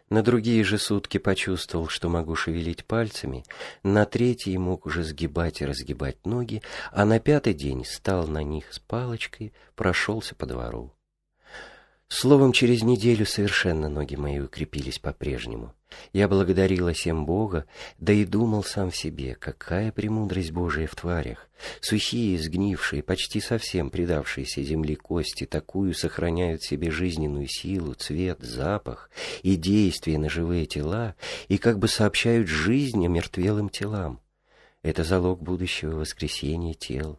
A: На другие же сутки почувствовал, что могу шевелить пальцами, на третий мог уже сгибать и разгибать ноги, а на пятый день стал на них с палочкой, прошелся по двору. Словом, через неделю совершенно ноги мои укрепились по-прежнему. Я благодарила всем Бога, да и думал сам в себе, какая премудрость Божия в тварях. Сухие, сгнившие, почти совсем предавшиеся земли кости такую сохраняют себе жизненную силу, цвет, запах и действие на живые тела, и как бы сообщают жизнь омертвелым телам. Это залог будущего воскресения тел.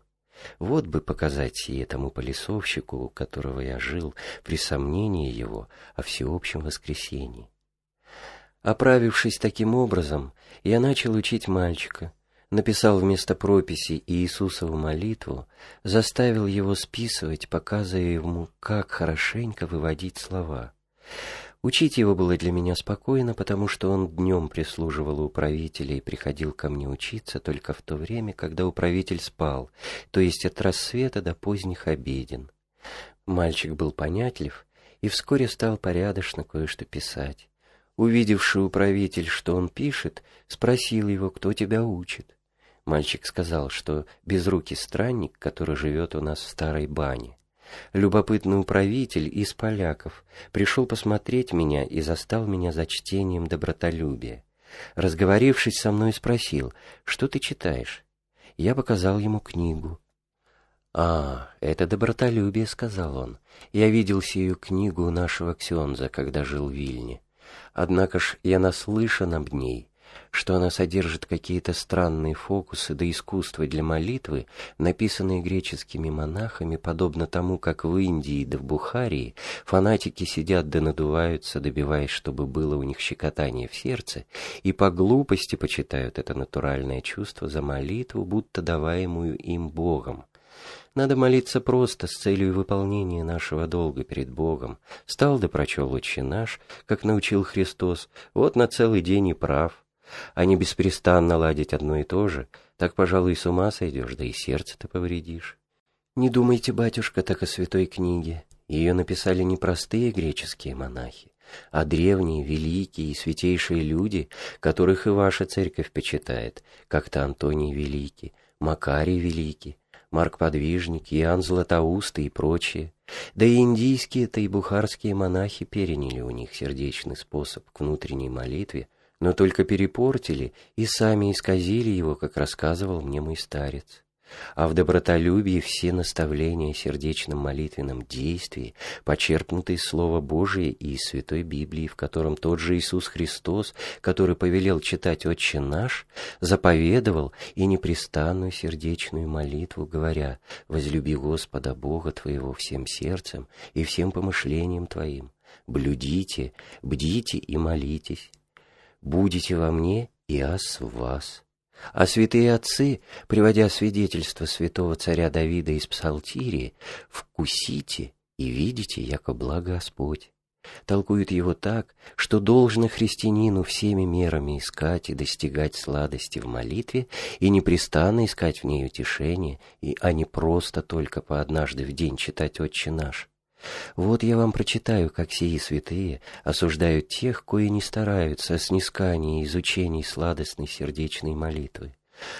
A: Вот бы показать сие тому полисовщику, у которого я жил, при сомнении его о всеобщем воскресении. Оправившись таким образом, я начал учить мальчика, написал вместо прописи Иисусову молитву, заставил его списывать, показывая ему, как хорошенько выводить слова. Учить его было для меня спокойно, потому что он днем прислуживал у управителя и приходил ко мне учиться только в то время, когда управитель спал, то есть от рассвета до поздних обеден. Мальчик был понятлив и вскоре стал порядочно кое-что писать. Увидевший управитель, что он пишет, спросил его, кто тебя учит. Мальчик сказал, что безрукий странник, который живет у нас в старой бане. Любопытный управитель из поляков пришел посмотреть меня и застал меня за чтением добротолюбия. Разговорившись со мной, спросил, что ты читаешь? Я показал ему книгу. «А, это добротолюбие», — сказал он. «Я видел сию книгу у нашего Ксенза, когда жил в Вильне. Однако ж я наслышан об ней, что она содержит какие-то странные фокусы да искусства для молитвы, написанные греческими монахами, подобно тому, как в Индии да в Бухарии фанатики сидят да надуваются, добиваясь, чтобы было у них щекотание в сердце, и по глупости почитают это натуральное чувство за молитву, будто даваемую им Богом. Надо молиться просто с целью выполнения нашего долга перед Богом. Стал да прочел отче наш, как научил Христос, вот на целый день и прав а не беспрестанно ладить одно и то же, так, пожалуй, с ума сойдешь, да и сердце-то повредишь. Не думайте, батюшка, так о святой книге. Ее написали не простые греческие монахи, а древние, великие и святейшие люди, которых и ваша церковь почитает, как-то Антоний Великий, Макарий Великий, Марк Подвижник, Иоанн Златоустый и прочие. Да и индийские-то и бухарские монахи переняли у них сердечный способ к внутренней молитве но только перепортили и сами исказили его, как рассказывал мне мой старец а в добротолюбии все наставления сердечном молитвенном действии, почерпнутые из Слова Божия и из Святой Библии, в котором тот же Иисус Христос, который повелел читать «Отче наш», заповедовал и непрестанную сердечную молитву, говоря «Возлюби Господа Бога твоего всем сердцем и всем помышлением твоим, блюдите, бдите и молитесь, будете во мне, и аз в вас». А святые отцы, приводя свидетельство святого царя Давида из Псалтирии, «вкусите и видите, яко благ Господь», толкуют его так, что должно христианину всеми мерами искать и достигать сладости в молитве и непрестанно искать в ней утешение, и, а не просто только по однажды в день читать «Отче наш». Вот я вам прочитаю, как сии святые осуждают тех, кои не стараются о снискании и изучении сладостной сердечной молитвы.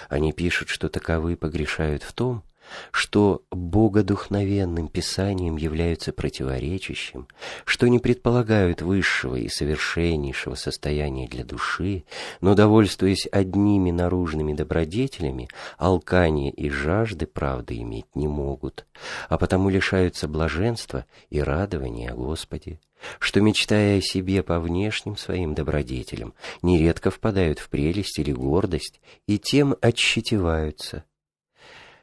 A: Они пишут, что таковы погрешают в том, что богодухновенным писанием являются противоречащим, что не предполагают высшего и совершеннейшего состояния для души, но, довольствуясь одними наружными добродетелями, алкания и жажды правды иметь не могут, а потому лишаются блаженства и радования о Господе, что, мечтая о себе по внешним своим добродетелям, нередко впадают в прелесть или гордость и тем отщетеваются,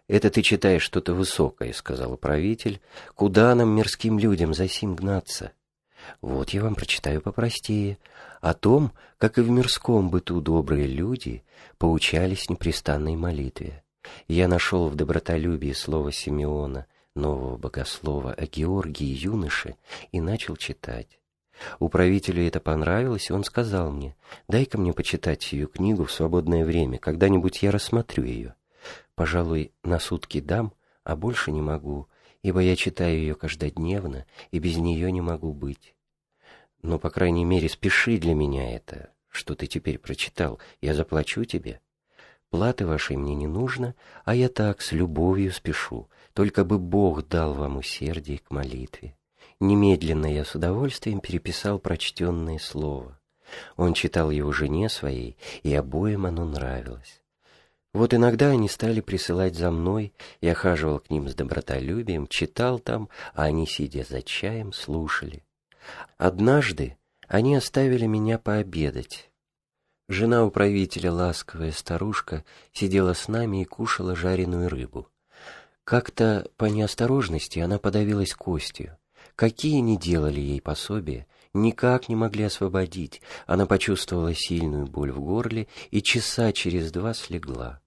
A: «Это ты читаешь что-то высокое», — сказал управитель. «Куда нам, мирским людям, за сим гнаться?» «Вот я вам прочитаю попростее. О том, как и в мирском быту добрые люди поучались непрестанной молитве. Я нашел в добротолюбии слово Симеона, нового богослова, о Георгии юноше, и начал читать. Управителю это понравилось, и он сказал мне, «Дай-ка мне почитать сию книгу в свободное время, когда-нибудь я рассмотрю ее». Пожалуй, на сутки дам, а больше не могу, ибо я читаю ее каждодневно, и без нее не могу быть. Но, по крайней мере, спеши для меня это, что ты теперь прочитал, я заплачу тебе. Платы вашей мне не нужно, а я так, с любовью спешу, только бы Бог дал вам усердие к молитве. Немедленно я с удовольствием переписал прочтенное слово. Он читал его жене своей, и обоим оно нравилось. Вот иногда они стали присылать за мной, я хаживал к ним с добротолюбием, читал там, а они, сидя за чаем, слушали. Однажды они оставили меня пообедать. Жена управителя, ласковая старушка, сидела с нами и кушала жареную рыбу. Как-то по неосторожности она подавилась костью. Какие ни делали ей пособия, никак не могли освободить. Она почувствовала сильную боль в горле и часа через два слегла.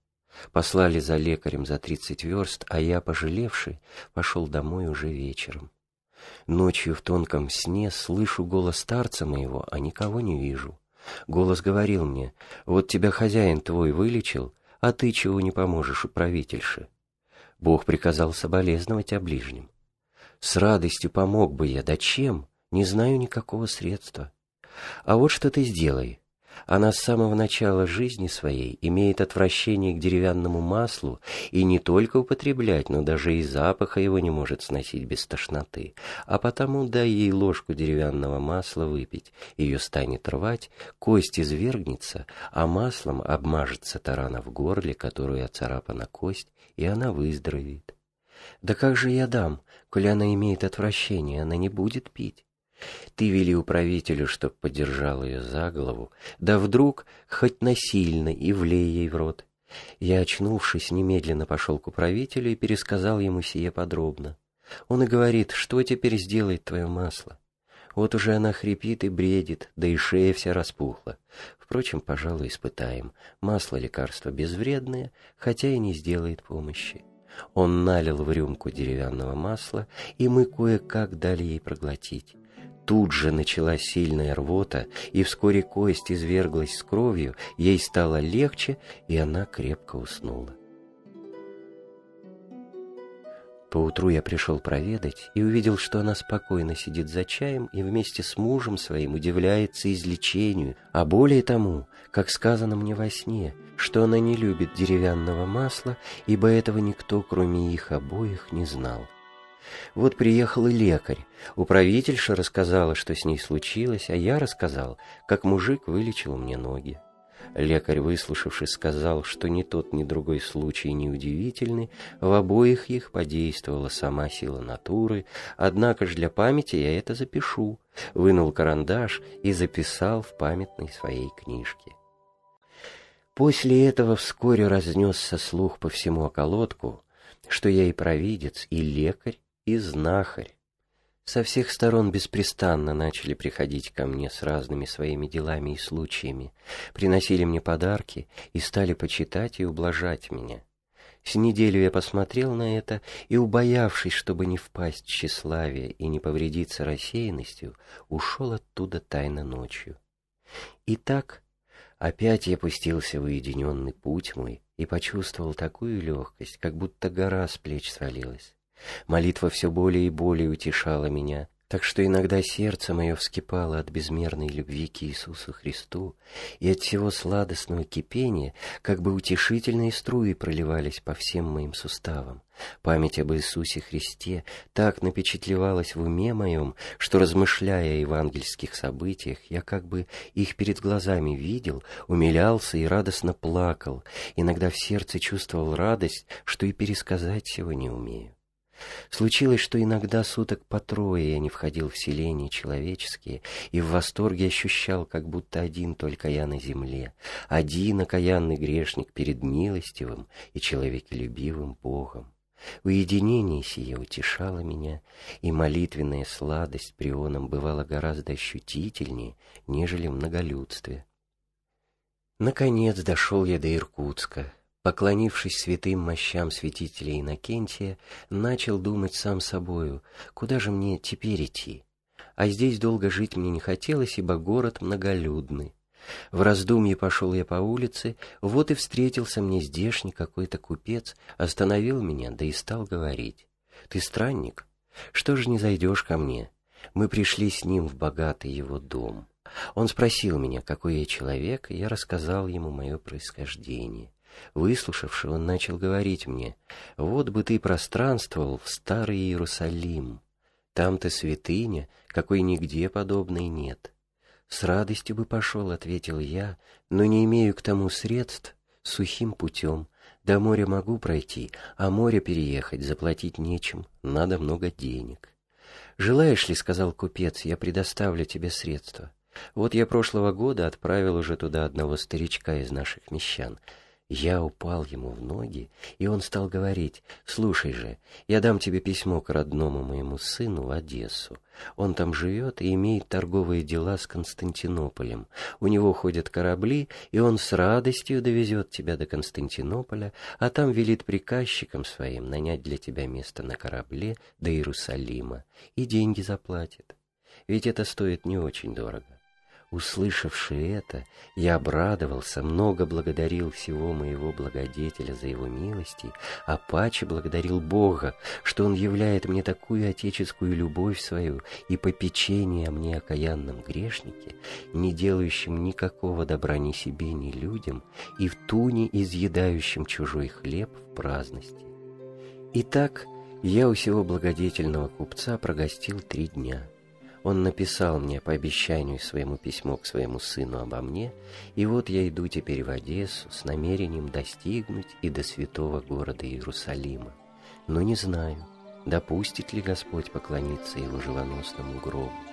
A: Послали за лекарем за тридцать верст, а я, пожалевший, пошел домой уже вечером. Ночью в тонком сне слышу голос старца моего, а никого не вижу. Голос говорил мне, вот тебя хозяин твой вылечил, а ты чего не поможешь управительше. Бог приказал соболезновать о ближнем. С радостью помог бы я, да чем? Не знаю никакого средства. А вот что ты сделай. Она с самого начала жизни своей имеет отвращение к деревянному маслу и не только употреблять, но даже и запаха его не может сносить без тошноты. А потому дай ей ложку деревянного масла выпить, ее станет рвать, кость извергнется, а маслом обмажется тарана в горле, которую оцарапана кость, и она выздоровеет. Да как же я дам, коли она имеет отвращение, она не будет пить? Ты вели управителю, чтоб подержал ее за голову, да вдруг хоть насильно и влей ей в рот. Я, очнувшись, немедленно пошел к управителю и пересказал ему сие подробно. Он и говорит, что теперь сделает твое масло? Вот уже она хрипит и бредит, да и шея вся распухла. Впрочем, пожалуй, испытаем. Масло лекарство безвредное, хотя и не сделает помощи. Он налил в рюмку деревянного масла, и мы кое-как дали ей проглотить. Тут же началась сильная рвота, и вскоре кость изверглась с кровью, ей стало легче, и она крепко уснула. Поутру я пришел проведать и увидел, что она спокойно сидит за чаем и вместе с мужем своим удивляется излечению, а более тому, как сказано мне во сне, что она не любит деревянного масла, ибо этого никто, кроме их обоих, не знал. Вот приехал и лекарь. Управительша рассказала, что с ней случилось, а я рассказал, как мужик вылечил мне ноги. Лекарь, выслушавший, сказал, что ни тот, ни другой случай не удивительны, в обоих их подействовала сама сила натуры, однако ж для памяти я это запишу, вынул карандаш и записал в памятной своей книжке. После этого вскоре разнесся слух по всему околотку, что я и провидец, и лекарь, и знахарь. Со всех сторон беспрестанно начали приходить ко мне с разными своими делами и случаями, приносили мне подарки и стали почитать и ублажать меня. С неделю я посмотрел на это и, убоявшись, чтобы не впасть в тщеславие и не повредиться рассеянностью, ушел оттуда тайно ночью. И так опять я пустился в уединенный путь мой и почувствовал такую легкость, как будто гора с плеч свалилась. Молитва все более и более утешала меня, так что иногда сердце мое вскипало от безмерной любви к Иисусу Христу, и от всего сладостного кипения, как бы утешительные струи проливались по всем моим суставам. Память об Иисусе Христе так напечатлевалась в уме моем, что, размышляя о евангельских событиях, я как бы их перед глазами видел, умилялся и радостно плакал, иногда в сердце чувствовал радость, что и пересказать всего не умею. Случилось, что иногда суток по трое я не входил в селения человеческие и в восторге ощущал, как будто один только я на земле, один окаянный грешник перед милостивым и человеколюбивым Богом. Уединение сие утешало меня, и молитвенная сладость прионом бывала гораздо ощутительнее, нежели в многолюдстве. Наконец дошел я до Иркутска, Поклонившись святым мощам святителя Иннокентия, начал думать сам собою, куда же мне теперь идти? А здесь долго жить мне не хотелось, ибо город многолюдный. В раздумье пошел я по улице, вот и встретился мне здешний какой-то купец, остановил меня, да и стал говорить. «Ты странник? Что же не зайдешь ко мне? Мы пришли с ним в богатый его дом». Он спросил меня, какой я человек, и я рассказал ему мое происхождение. Выслушавши, он начал говорить мне, «Вот бы ты пространствовал в Старый Иерусалим. Там-то святыня, какой нигде подобной нет». «С радостью бы пошел», — ответил я, «но не имею к тому средств сухим путем. До моря могу пройти, а море переехать заплатить нечем, надо много денег». «Желаешь ли, — сказал купец, — я предоставлю тебе средства. Вот я прошлого года отправил уже туда одного старичка из наших мещан. Я упал ему в ноги, и он стал говорить, «Слушай же, я дам тебе письмо к родному моему сыну в Одессу. Он там живет и имеет торговые дела с Константинополем. У него ходят корабли, и он с радостью довезет тебя до Константинополя, а там велит приказчикам своим нанять для тебя место на корабле до Иерусалима, и деньги заплатит. Ведь это стоит не очень дорого. Услышавши это, я обрадовался, много благодарил всего моего благодетеля за его милости, а паче благодарил Бога, что Он являет мне такую отеческую любовь свою и попечение мне окаянном грешнике, не делающем никакого добра ни себе, ни людям, и в туне изъедающем чужой хлеб в праздности. Итак, я у сего благодетельного купца прогостил три дня — он написал мне по обещанию своему письмо к своему сыну обо мне, и вот я иду теперь в Одессу с намерением достигнуть и до святого города Иерусалима. Но не знаю, допустит ли Господь поклониться его живоносному гробу.